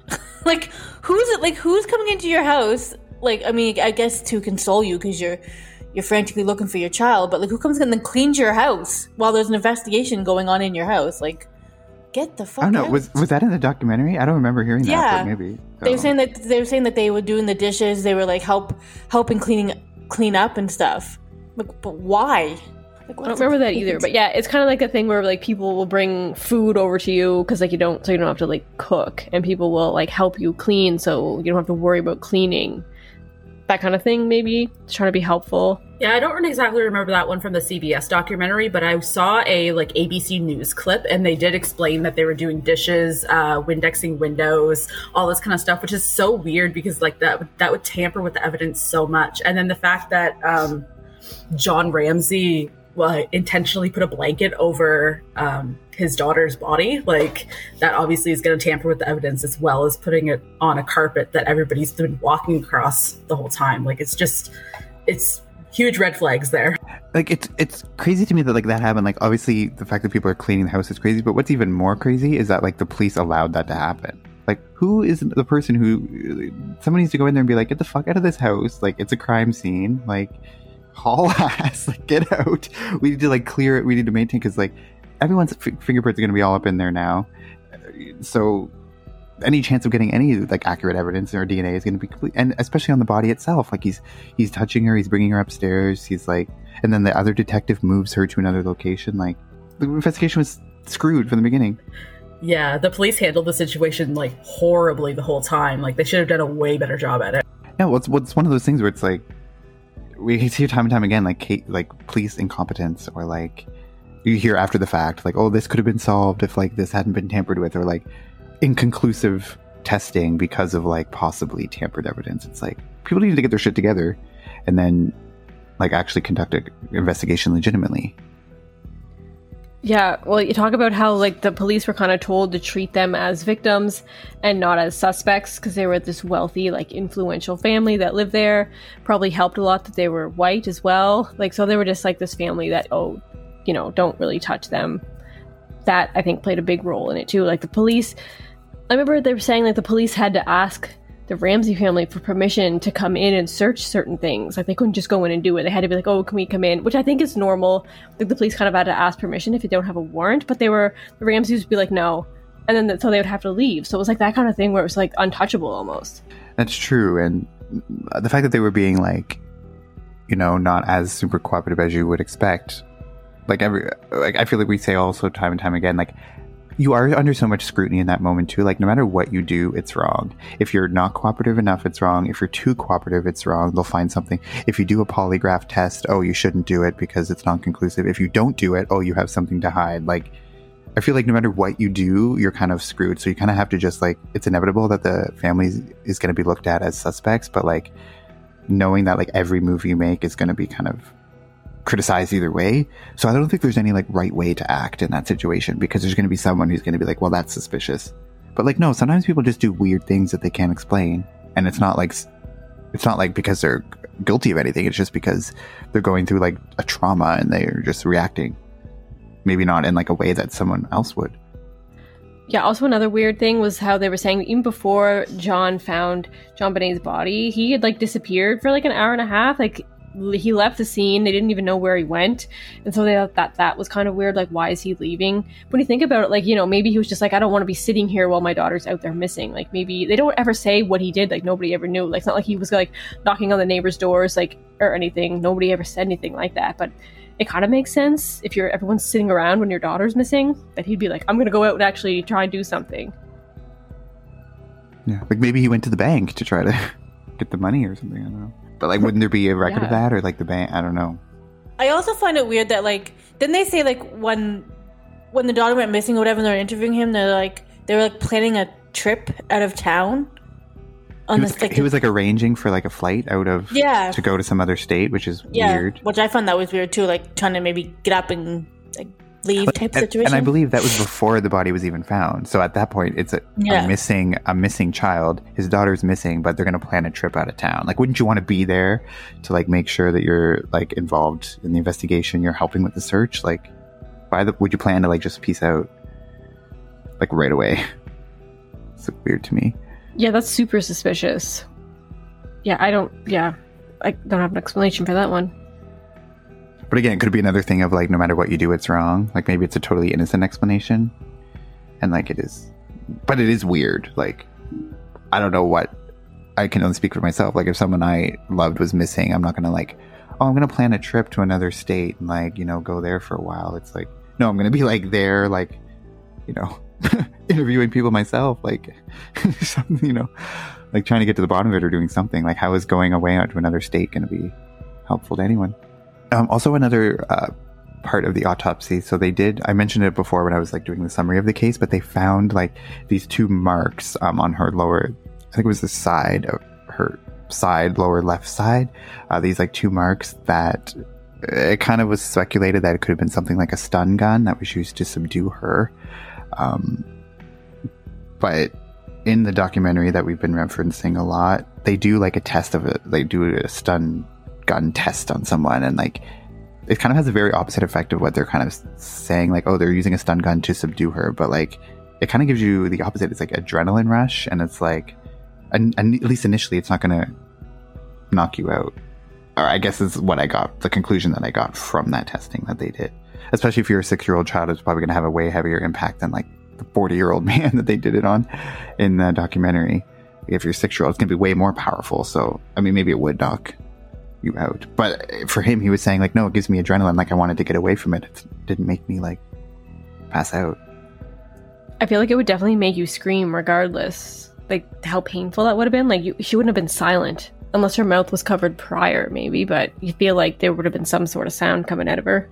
like, who's it? Like, who's coming into your house? Like, I mean, I guess to console you because you're you're frantically looking for your child, but like, who comes in and cleans your house while there's an investigation going on in your house? Like, get the fuck out. I don't know. out. Was was that in the documentary? I don't remember hearing that. Yeah. but maybe They were Oh. saying that they were saying that they were doing the dishes. They were like help helping cleaning clean up and stuff. Like, but why? Like, I don't remember that either, but yeah, it's kind of like a thing where like people will bring food over to you because like you don't, so you don't have to like cook, and people will like help you clean, so you don't have to worry about cleaning. That kind of thing, maybe Just trying to be helpful. Yeah, I don't exactly remember that one from the CBS documentary, but I saw a like ABC News clip, and they did explain that they were doing dishes, uh, Windexing windows, all this kind of stuff, which is so weird because like that that would tamper with the evidence so much. And then the fact that um, John Ramsey uh, intentionally put a blanket over um, his daughter's body, like that obviously is going to tamper with the evidence as well as putting it on a carpet that everybody's been walking across the whole time. Like it's just, it's huge red flags there. like it's it's crazy to me that like that happened. Like obviously the fact that people are cleaning the house is crazy, but what's even more crazy is that like the police allowed that to happen. Like who is the person who someone needs to go in there and be like, get the fuck out of this house. Like it's a crime scene. Like haul ass. Like get out. We need to like clear it. We need to maintain because like everyone's f- fingerprints are going to be all up in there now. So any chance of getting any like accurate evidence or DNA is going to be complete, and especially on the body itself. Like he's he's touching her, he's bringing her upstairs. He's like, and then the other detective moves her to another location. Like the investigation was screwed from the beginning. Yeah, the police handled the situation like horribly the whole time. Like they should have done a way better job at it. Yeah, well, it's, well, it's one of those things where it's like we see time and time again, like ca- like police incompetence, or like you hear after the fact, like oh, this could have been solved if like this hadn't been tampered with, or like inconclusive testing because of like possibly tampered evidence. It's like people need to get their shit together, and then like actually conduct an investigation legitimately. Yeah, well, you talk about how like the police were kind of told to treat them as victims and not as suspects because they were this wealthy, like influential family that lived there. Probably helped a lot that they were white as well. Like, so they were just like this family that, oh, you know, don't really touch them. That I think played a big role in it too. Like the police, I remember they were saying like the police had to ask the Ramsey family for permission to come in and search certain things. Like they couldn't just go in and do it. They had to be like, "Oh, can we come in?" Which I think is normal. Like the police kind of had to ask permission if you don't have a warrant. But they were the Ramseys would be like, "No," and then so they would have to leave. So it was like that kind of thing where it was like untouchable almost. That's true, and the fact that they were being like, you know, not as super cooperative as you would expect. Like every, like I feel like we say also time and time again, like you are under so much scrutiny in that moment too. Like no matter what you do, it's wrong. If you're not cooperative enough, it's wrong. If you're too cooperative, it's wrong. They'll find something. If you do a polygraph test, oh, you shouldn't do it because it's non-conclusive. If you don't do it, oh, you have something to hide. Like I feel like no matter what you do, you're kind of screwed. So you kind of have to just like it's inevitable that the family is going to be looked at as suspects, but like knowing that like every move you make is going to be kind of criticized either way. So I don't think there's any like right way to act in that situation because there's going to be someone who's going to be like, well, that's suspicious. But like, no, sometimes people just do weird things that they can't explain. And it's not like, it's not like because they're guilty of anything. It's just because they're going through like a trauma and they're just reacting. Maybe not in like a way that someone else would. Yeah, also another weird thing was how they were saying even before John found JonBenét's body, he had like disappeared for like an hour and a half. Like he left the scene. They didn't even know where he went, and so they thought that that was kind of weird. Like, why is he leaving? When you think about it, like you know, maybe he was just like, I don't want to be sitting here while my daughter's out there missing. Like, maybe they don't ever say what he did. Like, nobody ever knew. Like, it's not like he was like knocking on the neighbors' doors, like or anything. Nobody ever said anything like that. But it kind of makes sense if you're everyone's sitting around when your daughter's missing. That he'd be like, I'm gonna go out and actually try and do something. Yeah, like maybe he went to the bank to try to get the money or something. I don't know. But like, wouldn't there be a record Yeah. of that or like the bank? I don't know. I also find it weird that like didn't they say like when when the daughter went missing or whatever and they're interviewing him they're like they were like planning a trip out of town on He was, this like he was like arranging for like a flight out of Yeah. to go to some other state, which is yeah weird. which I found that was weird too like trying to maybe get up and like leave type and, situation and I believe that was before the body was even found. So at that point, it's a, Yeah. a missing a missing child. His daughter's missing, but they're going to plan a trip out of town. Like, wouldn't you want to be there to like make sure that you're like involved in the investigation? You're helping with the search. Like, why the, would you plan to like just peace out like right away? It's weird to me. Yeah, that's super suspicious. Yeah, I don't. Yeah, I don't have an explanation for that one. But again, it could be another thing of like, no matter what you do, it's wrong. Like maybe it's a totally innocent explanation, and like it is, but it is weird. Like I don't know what I can only speak for myself. Like if someone I loved was missing, I'm not gonna like, oh, I'm gonna plan a trip to another state and like you know go there for a while. It's like no, I'm gonna be like there, like you know, interviewing people myself, like something, you know, like trying to get to the bottom of it or doing something. Like how is going away out to another state gonna be helpful to anyone? Um, also, another uh, part of the autopsy. So they did. I mentioned it before when I was like doing the summary of the case, but they found like these two marks um, on her lower. I think it was the side of her side, lower left side. Uh, these like two marks that it kind of was speculated that it could have been something like a stun gun that was used to subdue her. Um, but in the documentary that we've been referencing a lot, they do like a test of it. They do a stun gun test on someone, and like it kind of has a very opposite effect of what they're kind of saying. Like, oh, they're using a stun gun to subdue her, but like it kind of gives you the opposite. It's like adrenaline rush, and it's like, and, and at least initially, it's not going to knock you out. Or I guess is what I got. The conclusion that I got from that testing that they did, especially if you're a six year old child, it's probably going to have a way heavier impact than like the 40 year old man that they did it on in the documentary. If you're six year old, it's going to be way more powerful. So, I mean, maybe it would knock you out. But eh, for him, he was saying like, no, it gives me adrenaline. Like I wanted to get away from it. It didn't make me like pass out. I feel like it would definitely make you scream regardless. Like how painful that would have been. Like you, she wouldn't have been silent unless her mouth was covered prior, maybe. But you feel like there would have been some sort of sound coming out of her.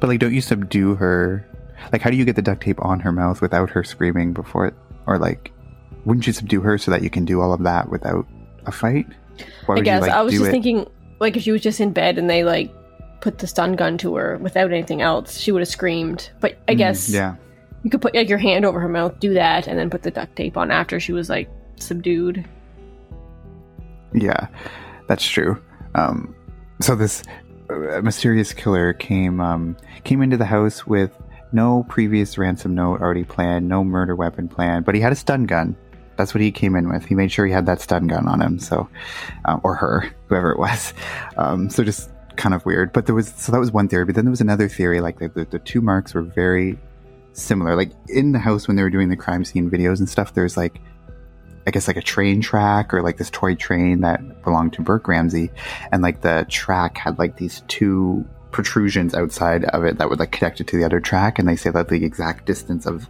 But like, don't you subdue her? Like, how do you get the duct tape on her mouth without her screaming before it? Or like, wouldn't you subdue her so that you can do all of that without a fight? I would you, guess like, I was just it- thinking, like if she was just in bed and they like put the stun gun to her without anything else, she would have screamed. But I Mm, guess yeah. you could put like your hand over her mouth, do that, and then put the duct tape on after she was like subdued. Yeah, that's true. Um, so this uh, mysterious killer came um, came into the house with no previous ransom note already planned, no murder weapon planned, but he had a stun gun. That's what he came in with. He made sure he had that stun gun on him. So, um, or her, whoever it was. Um, so just kind of weird. But there was so that was one theory. But then there was another theory. Like the, the, the two marks were very similar. Like in the house when they were doing the crime scene videos and stuff. There's like I guess like a train track or like this toy train that belonged to Burke Ramsey, and like the track had like these two protrusions outside of it that would like connect it to the other track, and they say that the exact distance of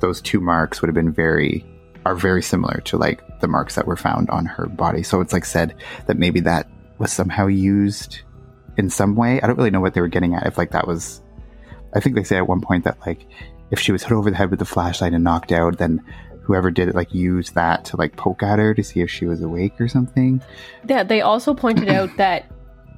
those two marks would have been very are very similar to like the marks that were found on her body. So it's like said that maybe that was somehow used in some way. I don't really know what they were getting at. If like that was, I think they say at one point that like if she was hit over the head with the flashlight and knocked out, then whoever did it like used that to like poke at her to see if she was awake or something. Yeah, they also pointed out that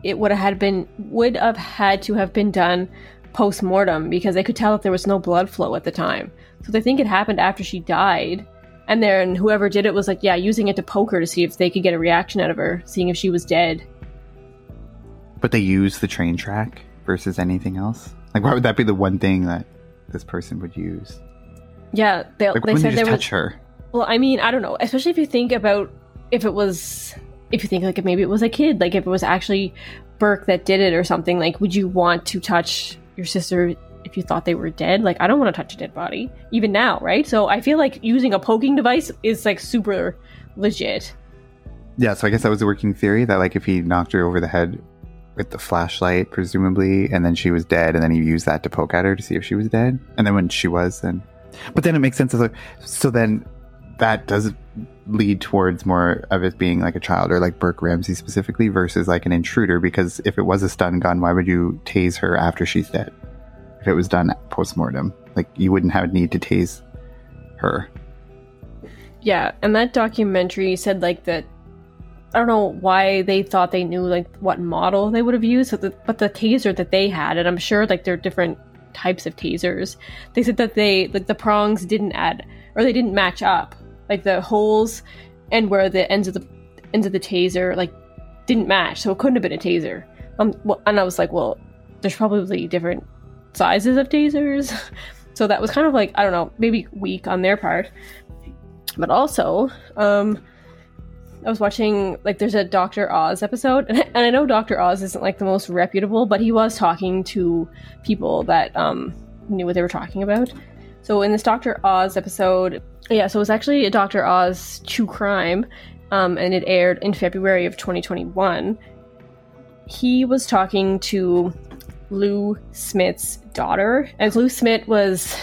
it would have had been would have had to have been done post mortem because they could tell that there was no blood flow at the time. So they think it happened after she died. And then whoever did it was like, yeah, using it to poke her to see if they could get a reaction out of her, seeing if she was dead. But they used the train track versus anything else. Like, why would that be the one thing that this person would use? Yeah, they, Like, they said just touch her? Well, I mean, I don't know. Especially if you think about if it was, if you think like if maybe it was a kid, like if it was actually Burke that did it or something. Like, would you want to touch your sister if you thought they were dead? Like, I don't want to touch a dead body, even now, right? So I feel like using a poking device is like super legit. Yeah, so I guess that was a working theory that like if he knocked her over the head with the flashlight, presumably, and then she was dead, and then he used that to poke at her to see if she was dead, and then when she was, then, but then it makes sense as a, so then that does lead towards more of it being like a child or like Burke Ramsey specifically versus like an intruder because if it was a stun gun, why would you tase her after she's dead? If it was done post mortem, like you wouldn't have a need to tase her. Yeah, and that documentary said like that. I don't know why they thought they knew like what model they would have used, but the, but the taser that they had, and I'm sure like there are different types of tasers. They said that they like the prongs didn't add or they didn't match up, like the holes and where the ends of the ends of the taser like didn't match, so it couldn't have been a taser. Um, well, and I was like, well, there's probably different sizes of tasers, so that was kind of like I don't know, maybe weak on their part. But also um i was watching like there's a dr oz episode and I, know dr oz isn't like the most reputable but he was talking to people that um knew what they were talking about. So in this dr oz episode yeah so it was actually a dr oz true crime um, and it aired in february of 2021 he was talking to Lou Smit's daughter and Lou Smit was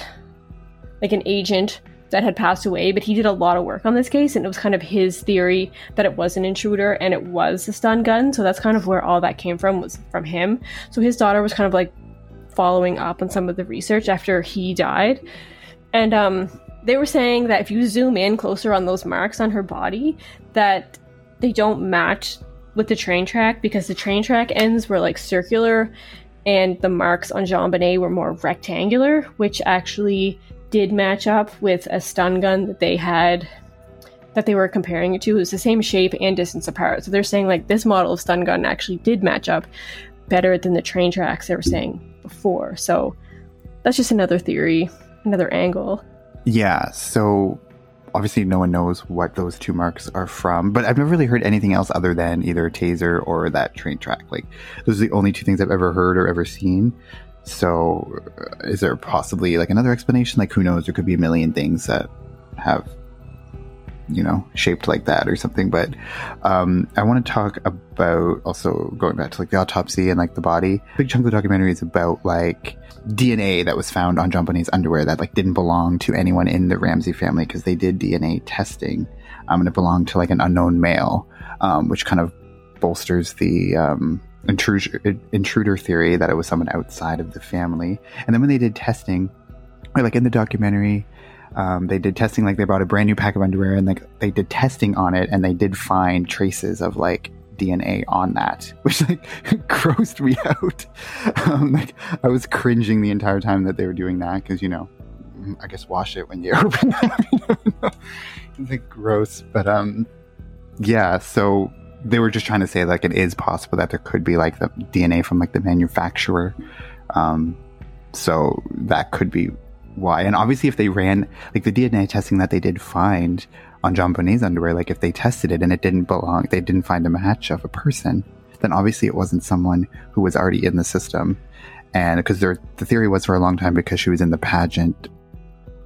like an agent that had passed away, but he did a lot of work on this case, and it was kind of his theory that it was an intruder and it was a stun gun. So that's kind of where all that came from was from him. So his daughter was kind of like following up on some of the research after he died, and um, they were saying that if you zoom in closer on those marks on her body, that they don't match with the train track because the train track ends were like circular, and the marks on JonBenét were more rectangular, which actually did match up with a stun gun that they had that they were comparing it to. It was the same shape and distance apart. So they're saying like this model of stun gun actually did match up better than the train tracks they were saying before. So that's just another theory, another angle. Yeah, so obviously no one knows what those two marks are from, but I've never really heard anything else other than either a taser or that train track. Like those are the only two things I've ever heard or ever seen. So uh, is there possibly like another explanation? Like who knows? There could be a million things that have you know, shaped like that or something. But um, I want to talk about also going back to like the autopsy and like the body. Big chunk of the documentary is about like DNA that was found on JonBenét's underwear that like didn't belong to anyone in the Ramsey family because they did DNA testing. Um, and it belonged to like an unknown male, um, which kind of bolsters the um, intruder, intruder theory that it was someone outside of the family. And then when they did testing, like in the documentary, um, they did testing like they brought a brand new pack of underwear and like they did testing on it and they did find traces of like DNA on that, which like grossed me out. Um, like I was cringing the entire time that they were doing that because you know, I guess wash it when you open it. it's like gross, but um, yeah. So they were just trying to say like it is possible that there could be like the DNA from like the manufacturer. Um, so that could be why. And obviously, if they ran like the DNA testing that they did find on JonBenét's underwear, like if they tested it and it didn't belong, they didn't find a match of a person, then obviously it wasn't someone who was already in the system. And because the theory was for a long time because she was in the pageant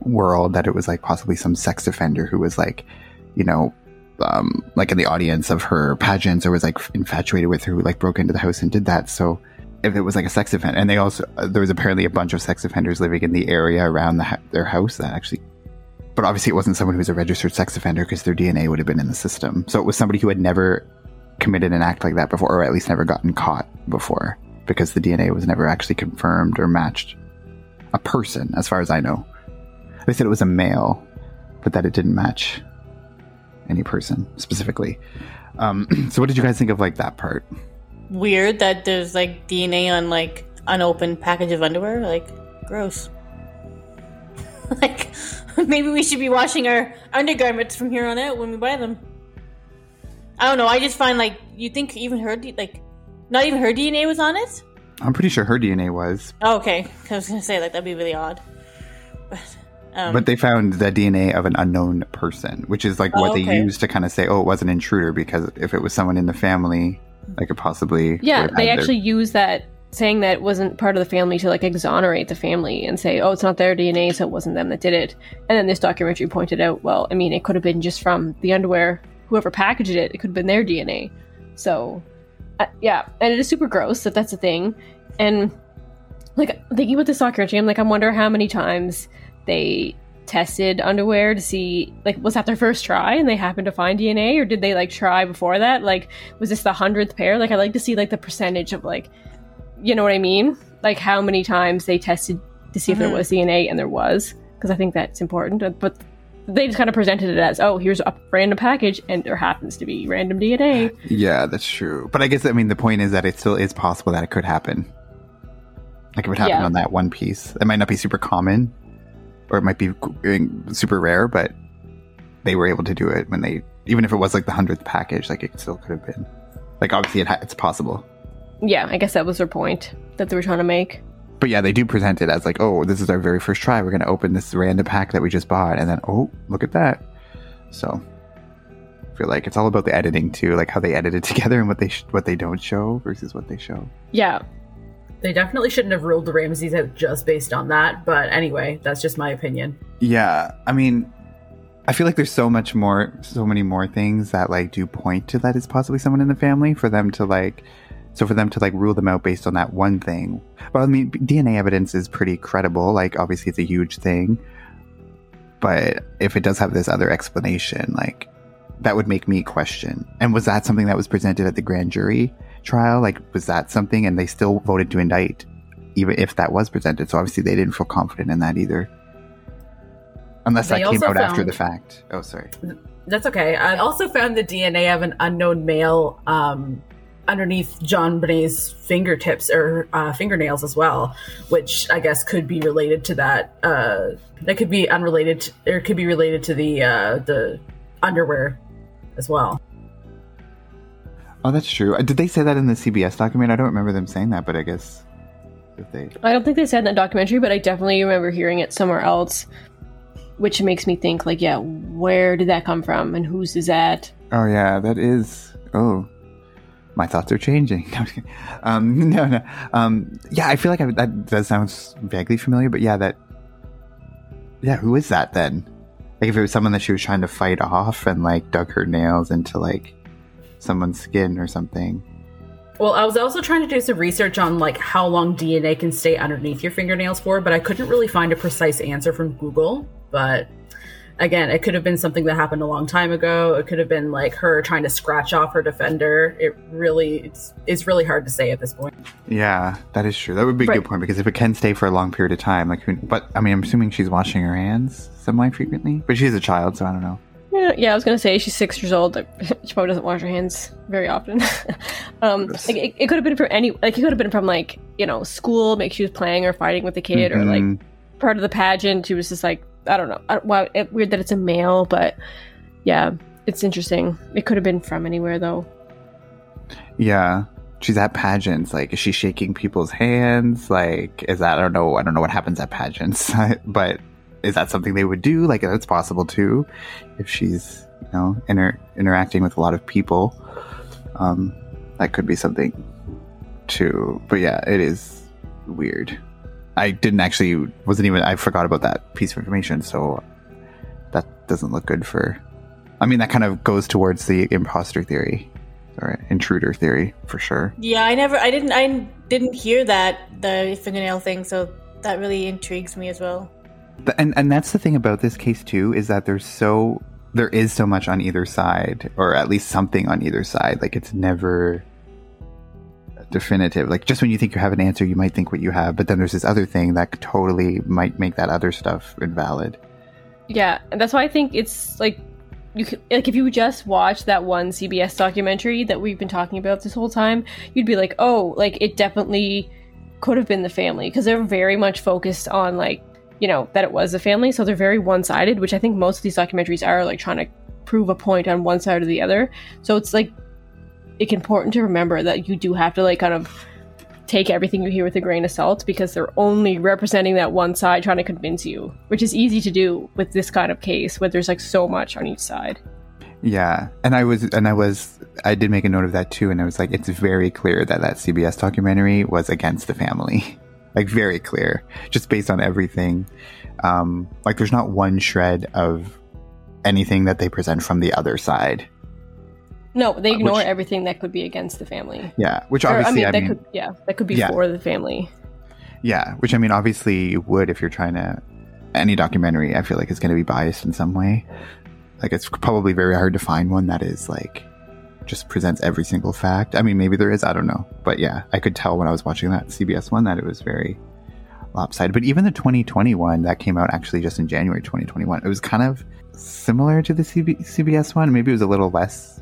world that it was like possibly some sex offender who was like, you know, um, like in the audience of her pageants or was like infatuated with her who like broke into the house and did that. So if it was like a sex offender, and they also uh, there was apparently a bunch of sex offenders living in the area around the, their house that actually, but obviously it wasn't someone who was a registered sex offender because their DNA would have been in the system. So it was somebody who had never committed an act like that before, or at least never gotten caught before, because the DNA was never actually confirmed or matched a person, as far as I know. They said it was a male, but that it didn't match any person specifically. Um, so what did you guys think of like that part? Weird that there's like DNA on like unopened package of underwear. Like, gross. like, maybe we should be washing our undergarments from here on out when we buy them. I don't know. I just find like you think even her like not even her DNA was on it. I'm pretty sure her DNA was. Oh, okay. I was gonna say like that'd be really odd. But um, but they found the DNA of an unknown person, which is like what Oh, they okay. used to kind of say, oh, it was an intruder because if it was someone in the family, I could possibly Yeah, they their- actually use that saying that it wasn't part of the family to like exonerate the family and say, oh, it's not their DNA, so it wasn't them that did it. And then this documentary pointed out, well, I mean, it could have been just from the underwear, whoever packaged it, it could have been their DNA. So, uh, yeah, and it is super gross that that's a thing. And like thinking about this documentary, I'm like, I wonder how many times they tested underwear to see like was that their first try and they happened to find DNA or did they like try before that? Like was this the hundredth pair? Like I like to see like the percentage of like you know what I mean? Like how many times they tested to see if there Mhm. was DNA and there was because I think that's important. Uh, But they just kind of presented it as, oh, here's a random package and there happens to be random DNA. Yeah, that's true. But I guess I mean the point is that it still is possible that it could happen. Like it would happen Yeah. on that one piece. It might not be super common, or it might be super rare, but they were able to do it when they, even if it was like the hundredth package, like it still could have been. Like obviously, it ha- it's possible. Yeah, I guess that was their point that they were trying to make. But yeah, they do present it as like, oh, this is our very first try. We're going to open this random pack that we just bought, and then oh, look at that. So I feel like it's all about the editing too, like how they edit it together and what they sh- what they don't show versus what they show. Yeah, They definitely shouldn't have ruled the Ramseys out just based on that. But anyway, that's just my opinion. Yeah, I mean, I feel like there's so much more, so many more things that like do point to that it's possibly someone in the family for them to like, so for them to like rule them out based on that one thing. But I mean, DNA evidence is pretty credible. Like, obviously, it's a huge thing. But if it does have this other explanation, like, that would make me question. And was that something that was presented at the grand jury trial? Like, was that something? And they still voted to indict, even if that was presented. So obviously, they didn't feel confident in that either. Unless They that came out after the fact. Oh, sorry. That's okay. I also found the DNA of an unknown male um, underneath JonBenét's fingertips or uh, fingernails as well, which I guess could be related to that. Uh, that could be unrelated, to, or could be related to the uh, the underwear as well. Oh, that's true. Uh, Did they say that in the CBS document? I don't remember them saying that, but I guess if they. I don't think they said in that documentary, but I definitely remember hearing it somewhere else, which makes me think, like, yeah, where did that come from and whose is that? Oh yeah, that is. Oh, my thoughts are changing. No, I'm just kidding. um, no, no. Um, yeah, I feel like I, that does sound vaguely familiar, but yeah, that. Yeah, who is that then? Like if it was someone that she was trying to fight off and like dug her nails into like someone's skin or something. Well, I was also trying to do some research on like how long DNA can stay underneath your fingernails for, but I couldn't really find a precise answer from Google. But again, it could have been something that happened a long time ago. It could have been like her trying to scratch off her defender. It really it's, it's really hard to say at this point. Yeah, that is true. That would be a Right. good point because if it can stay for a long period of time, like, who, but I mean, I'm assuming she's washing her hands semi frequently, but she's a child, so I don't know. Yeah, I was gonna say she's six years old. like, She probably doesn't wash her hands very often. um, like it, it could have been from any, like it could have been from like you know school, maybe she was playing or fighting with a kid, or like Mhm. part of the pageant. She was just like I don't know. I, wow, it, weird that it's a male, but yeah, it's interesting. It could have been from anywhere though. Yeah. She's at pageants. Like, is she shaking people's hands? Like, is that, I don't know. I don't know what happens at pageants, but is that something they would do? Like, that's possible too. If she's, you know, inter- interacting with a lot of people, um, that could be something too. But yeah, it is weird. I didn't actually, wasn't even, I forgot about that piece of information. So that doesn't look good for, I mean, that kind of goes towards the imposter theory or intruder theory for sure. Yeah, I never, I didn't, I didn't hear that the fingernail thing, so that really intrigues me as well. And and that's the thing about this case too is that there's so there is so much on either side, or at least something on either side. Like it's never definitive. Like just when you think you have an answer, you might think what you have, but then there's this other thing that totally might make that other stuff invalid. Yeah, and that's why I think it's like you could, like if you just watch that one CBS documentary that we've been talking about this whole time, you'd be like, "Oh, like it definitely could have been the family" because they're very much focused on like, you know, that it was a family, so they're very one-sided, which I think most of these documentaries are like trying to prove a point on one side or the other. So it's like it's important to remember that you do have to like kind of take everything you hear with a grain of salt because they're only representing that one side trying to convince you, which is easy to do with this kind of case where there's like so much on each side. Yeah, and I was and I was I did make a note of that too, and I was like, it's very clear that that CBS documentary was against the family, like very clear, just based on everything. Um, like there's not one shred of anything that they present from the other side. No, they Uh, ignore which- everything that could be against the family. Yeah, which Or, obviously I that mean, could yeah, that could be Yeah. for the family. yeah, which I mean, obviously you would if you're trying to. Any documentary, I feel like is going to be biased in some way. Like it's probably very hard to find one that is like just presents every single fact. I mean, maybe there is, I don't know, but yeah, I could tell when I was watching that CBS one that it was very lopsided. But even the 2021 that came out actually just in January 2021, it was kind of similar to the CB- CBS one. Maybe it was a little less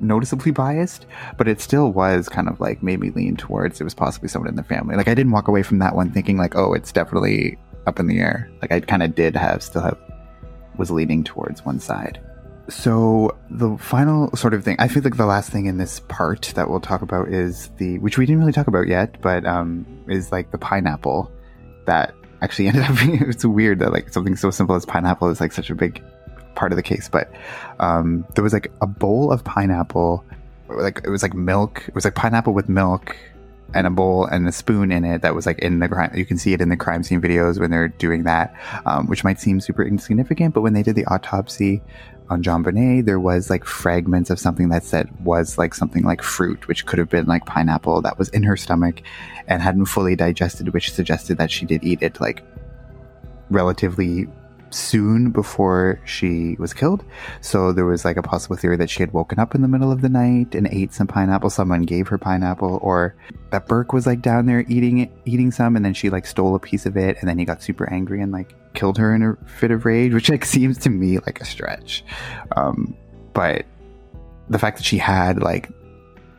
noticeably biased, but it still was kind of like made me lean towards it was possibly someone in the family. Like I didn't walk away from that one thinking like, oh, it's definitely up in the air. Like I kind of did have still have was leaning towards one side. So the final sort of thing, I feel like the last thing in this part that we'll talk about is the which we didn't really talk about yet, but um is like the pineapple that actually ended up being it's weird that like something so simple as pineapple is like such a big part of the case, but um there was like a bowl of pineapple like it was like milk, it was like pineapple with milk and a bowl and a spoon in it that was like in the crime. You can see it in the crime scene videos when they're doing that, um, which might seem super insignificant, but when they did the autopsy on JonBenét, there was like fragments of something that said was like something like fruit, which could have been like pineapple that was in her stomach and hadn't fully digested, which suggested that she did eat it like relatively soon before she was killed. So there was like a possible theory that she had woken up in the middle of the night and ate some pineapple. Someone gave her pineapple, or that Burke was like down there eating it, eating some, and then she like stole a piece of it, and then he got super angry and like killed her in a fit of rage, which like seems to me like a stretch. Um, but the fact that she had like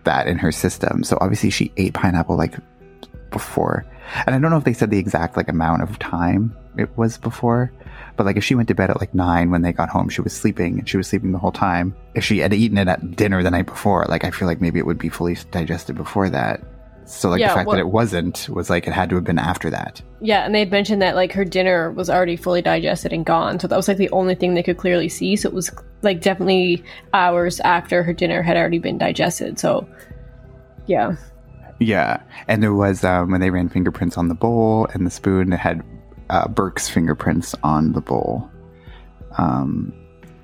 that in her system, so obviously she ate pineapple like before, and I don't know if they said the exact like amount of time it was before. But like if she went to bed at like nine when they got home, she was sleeping and she was sleeping the whole time. If she had eaten it at dinner the night before, like I feel like maybe it would be fully digested before that. So like Yeah, the fact well- that it wasn't was like it had to have been after that. Yeah, and they had mentioned that like her dinner was already fully digested and gone, so that was like the only thing they could clearly see. So it was like definitely hours after her dinner had already been digested. So yeah, Yeah, and there was um, when they ran fingerprints on the bowl and the spoon, it had uh, Burke's fingerprints on the bowl. Um,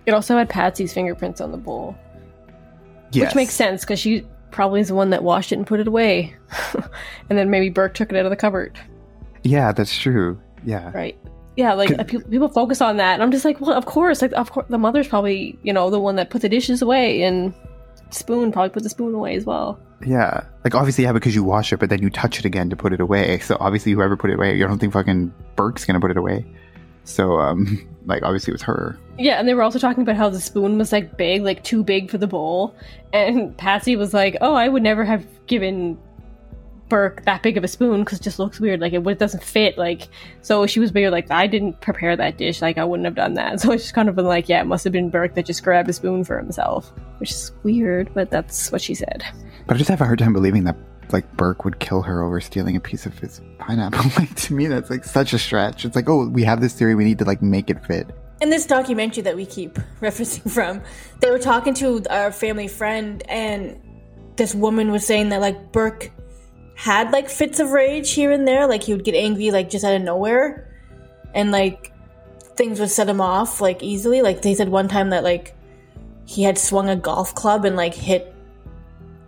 It also had Patsy's fingerprints on the bowl, yes. which makes sense because she probably is the one that washed it and put it away, and then maybe Burke took it out of the cupboard. Yeah, that's true. Yeah. Right. Yeah, like uh, people, people focus on that, and I'm just like, well, of course, like of course, the mother's probably you know the one that put the dishes away, and spoon probably put the spoon away as well. Yeah. Like obviously, yeah, because you wash it, but then you touch it again to put it away. So obviously, whoever put it away, you don't think fucking Burke's gonna put it away. So um, like obviously it was her. Yeah, and they were also talking about how the spoon was like big, like too big for the bowl, and Patsy was like, "Oh, I would never have given Burke that big of a spoon because it just looks weird, like it, it doesn't fit." Like, so she was bigger, like I didn't prepare that dish, like I wouldn't have done that. So it's just kind of been like, yeah, it must have been Burke that just grabbed a spoon for himself, which is weird, but that's what she said. But I just have a hard time believing that like Burke would kill her over stealing a piece of his pineapple. Like to me, that's like such a stretch. It's like, oh, we have this theory, we need to like make it fit. in this documentary that we keep referencing from, they were talking to our family friend, and this woman was saying that like Burke had like fits of rage here and there, like he would get angry like just out of nowhere, and like things would set him off like easily. Like they said one time that like he had swung a golf club and like hit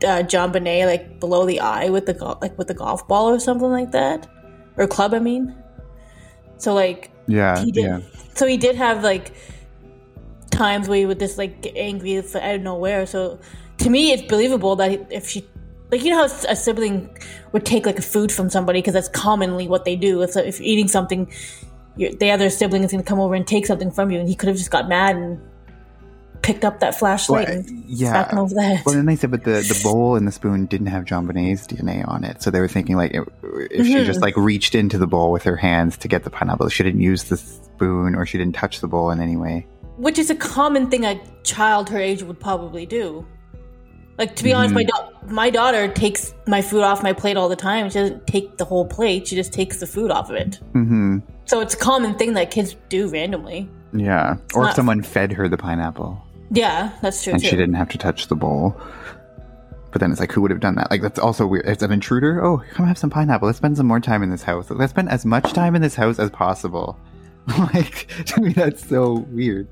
uh, JonBenét like below the eye with the go- like with the golf ball or something like that, or club. I mean, so like Yeah, he did. yeah. So he did have like times where he would just like get angry out of nowhere. So to me, it's believable that if she, like you know how a sibling would take like a food from somebody because that's commonly what they do. If if you're eating something, your the other sibling is going to come over and take something from you, and he could have just got mad and picked up that flashlight Well, and yeah. over the head. Well, then they said, but the, the bowl and the spoon didn't have JonBenét's DNA on it. So they were thinking, like, if if she just, like, reached into the bowl with her hands to get the pineapple, she didn't use the spoon or she didn't touch the bowl in any way. which is a common thing a child her age would probably do. Like to be honest, my da- my daughter takes my food off my plate all the time. She doesn't take the whole plate; she just takes the food off of it. hmm So it's a common thing that kids do randomly. Yeah. Or if someone fed her the pineapple Yeah, that's true and too. she didn't have to touch the bowl. But then it's like, who would have done that? Like, that's also weird. It's an intruder. Oh, come have some pineapple. Let's spend some more time in this house. Let's spend as much time in this house as possible. like, to me, that's so weird.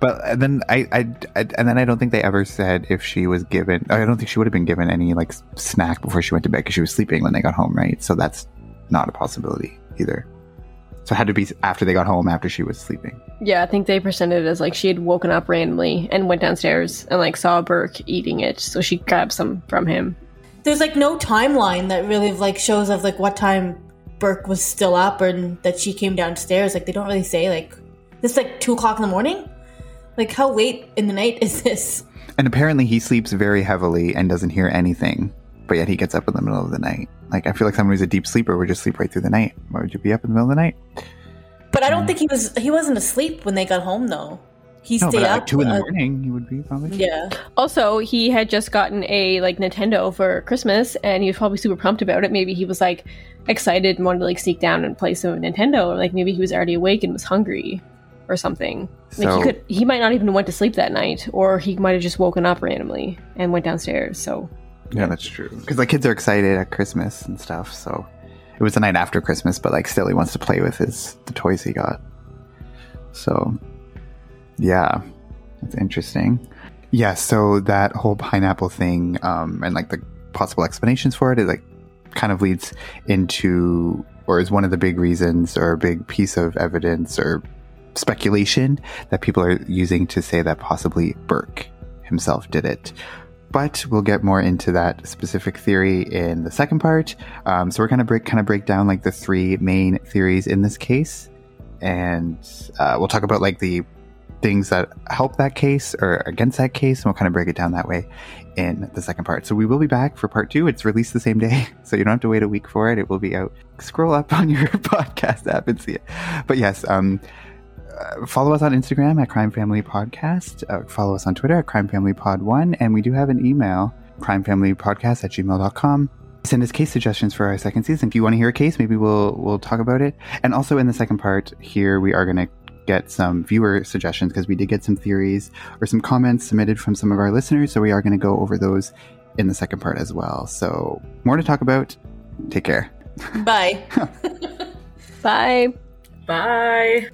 But and then I, I, I, and then I don't think they ever said if she was given. I don't think she would have been given any like snack before she went to bed because she was sleeping when they got home, right? So that's not a possibility either. So it had to be after they got home, after she was sleeping. Yeah, I think they presented it as like she had woken up randomly and went downstairs and like saw Burke eating it, so she grabbed some from him. There's like no timeline that really like shows of like what time Burke was still up and that she came downstairs. Like they don't really say like this. is, Like two o'clock in the morning. Like how late in the night is this? And apparently he sleeps very heavily and doesn't hear anything, but yet he gets up in the middle of the night. Like I feel like someone who's a deep sleeper would just sleep right through the night. Why would you be up in the middle of the night? But I don't think he was. He wasn't asleep when they got home though. He No, stayed but up. like two in the uh, morning he would be probably. Yeah. Also, he had just gotten a like Nintendo for Christmas, and he was probably super pumped about it. Maybe he was like excited and wanted to like sneak down and play some Nintendo, or like maybe he was already awake and was hungry, or something. Like So- he could, he might not even went to sleep that night, or he might have just woken up randomly and went downstairs. So Yeah, that's true. Because like kids are excited at Christmas and stuff. So it was the night after Christmas, but like still he wants to play with his the toys he got. So yeah, that's interesting. Yeah, so that whole pineapple thing, um, and like the possible explanations for it, it like kind of leads into or is one of the big reasons or a big piece of evidence or speculation that people are using to say that possibly Burke himself did it. But we'll get more into that specific theory in the second part. Um, so we're gonna break kind of break down like the three main theories in this case, and uh, we'll talk about like the things that help that case or against that case, and we'll kind of break it down that way in the second part. So we will be back for part two. It's released the same day, so you don't have to wait a week for it. It will be out. Scroll up on your podcast app and see it. But yes, um, uh, follow us on Instagram at Crime Family Podcast. Uh, follow us on Twitter at Crime Family Pod One, and we do have an email, crimefamilypodcast at gmail.com. Send us case suggestions for our second season. If you want to hear a case, maybe we'll we'll talk about it. And also in the second part here, we are going to get some viewer suggestions because we did get some theories or some comments submitted from some of our listeners. So we are going to go over those in the second part as well. So more to talk about. Take care. Bye. bye. Bye.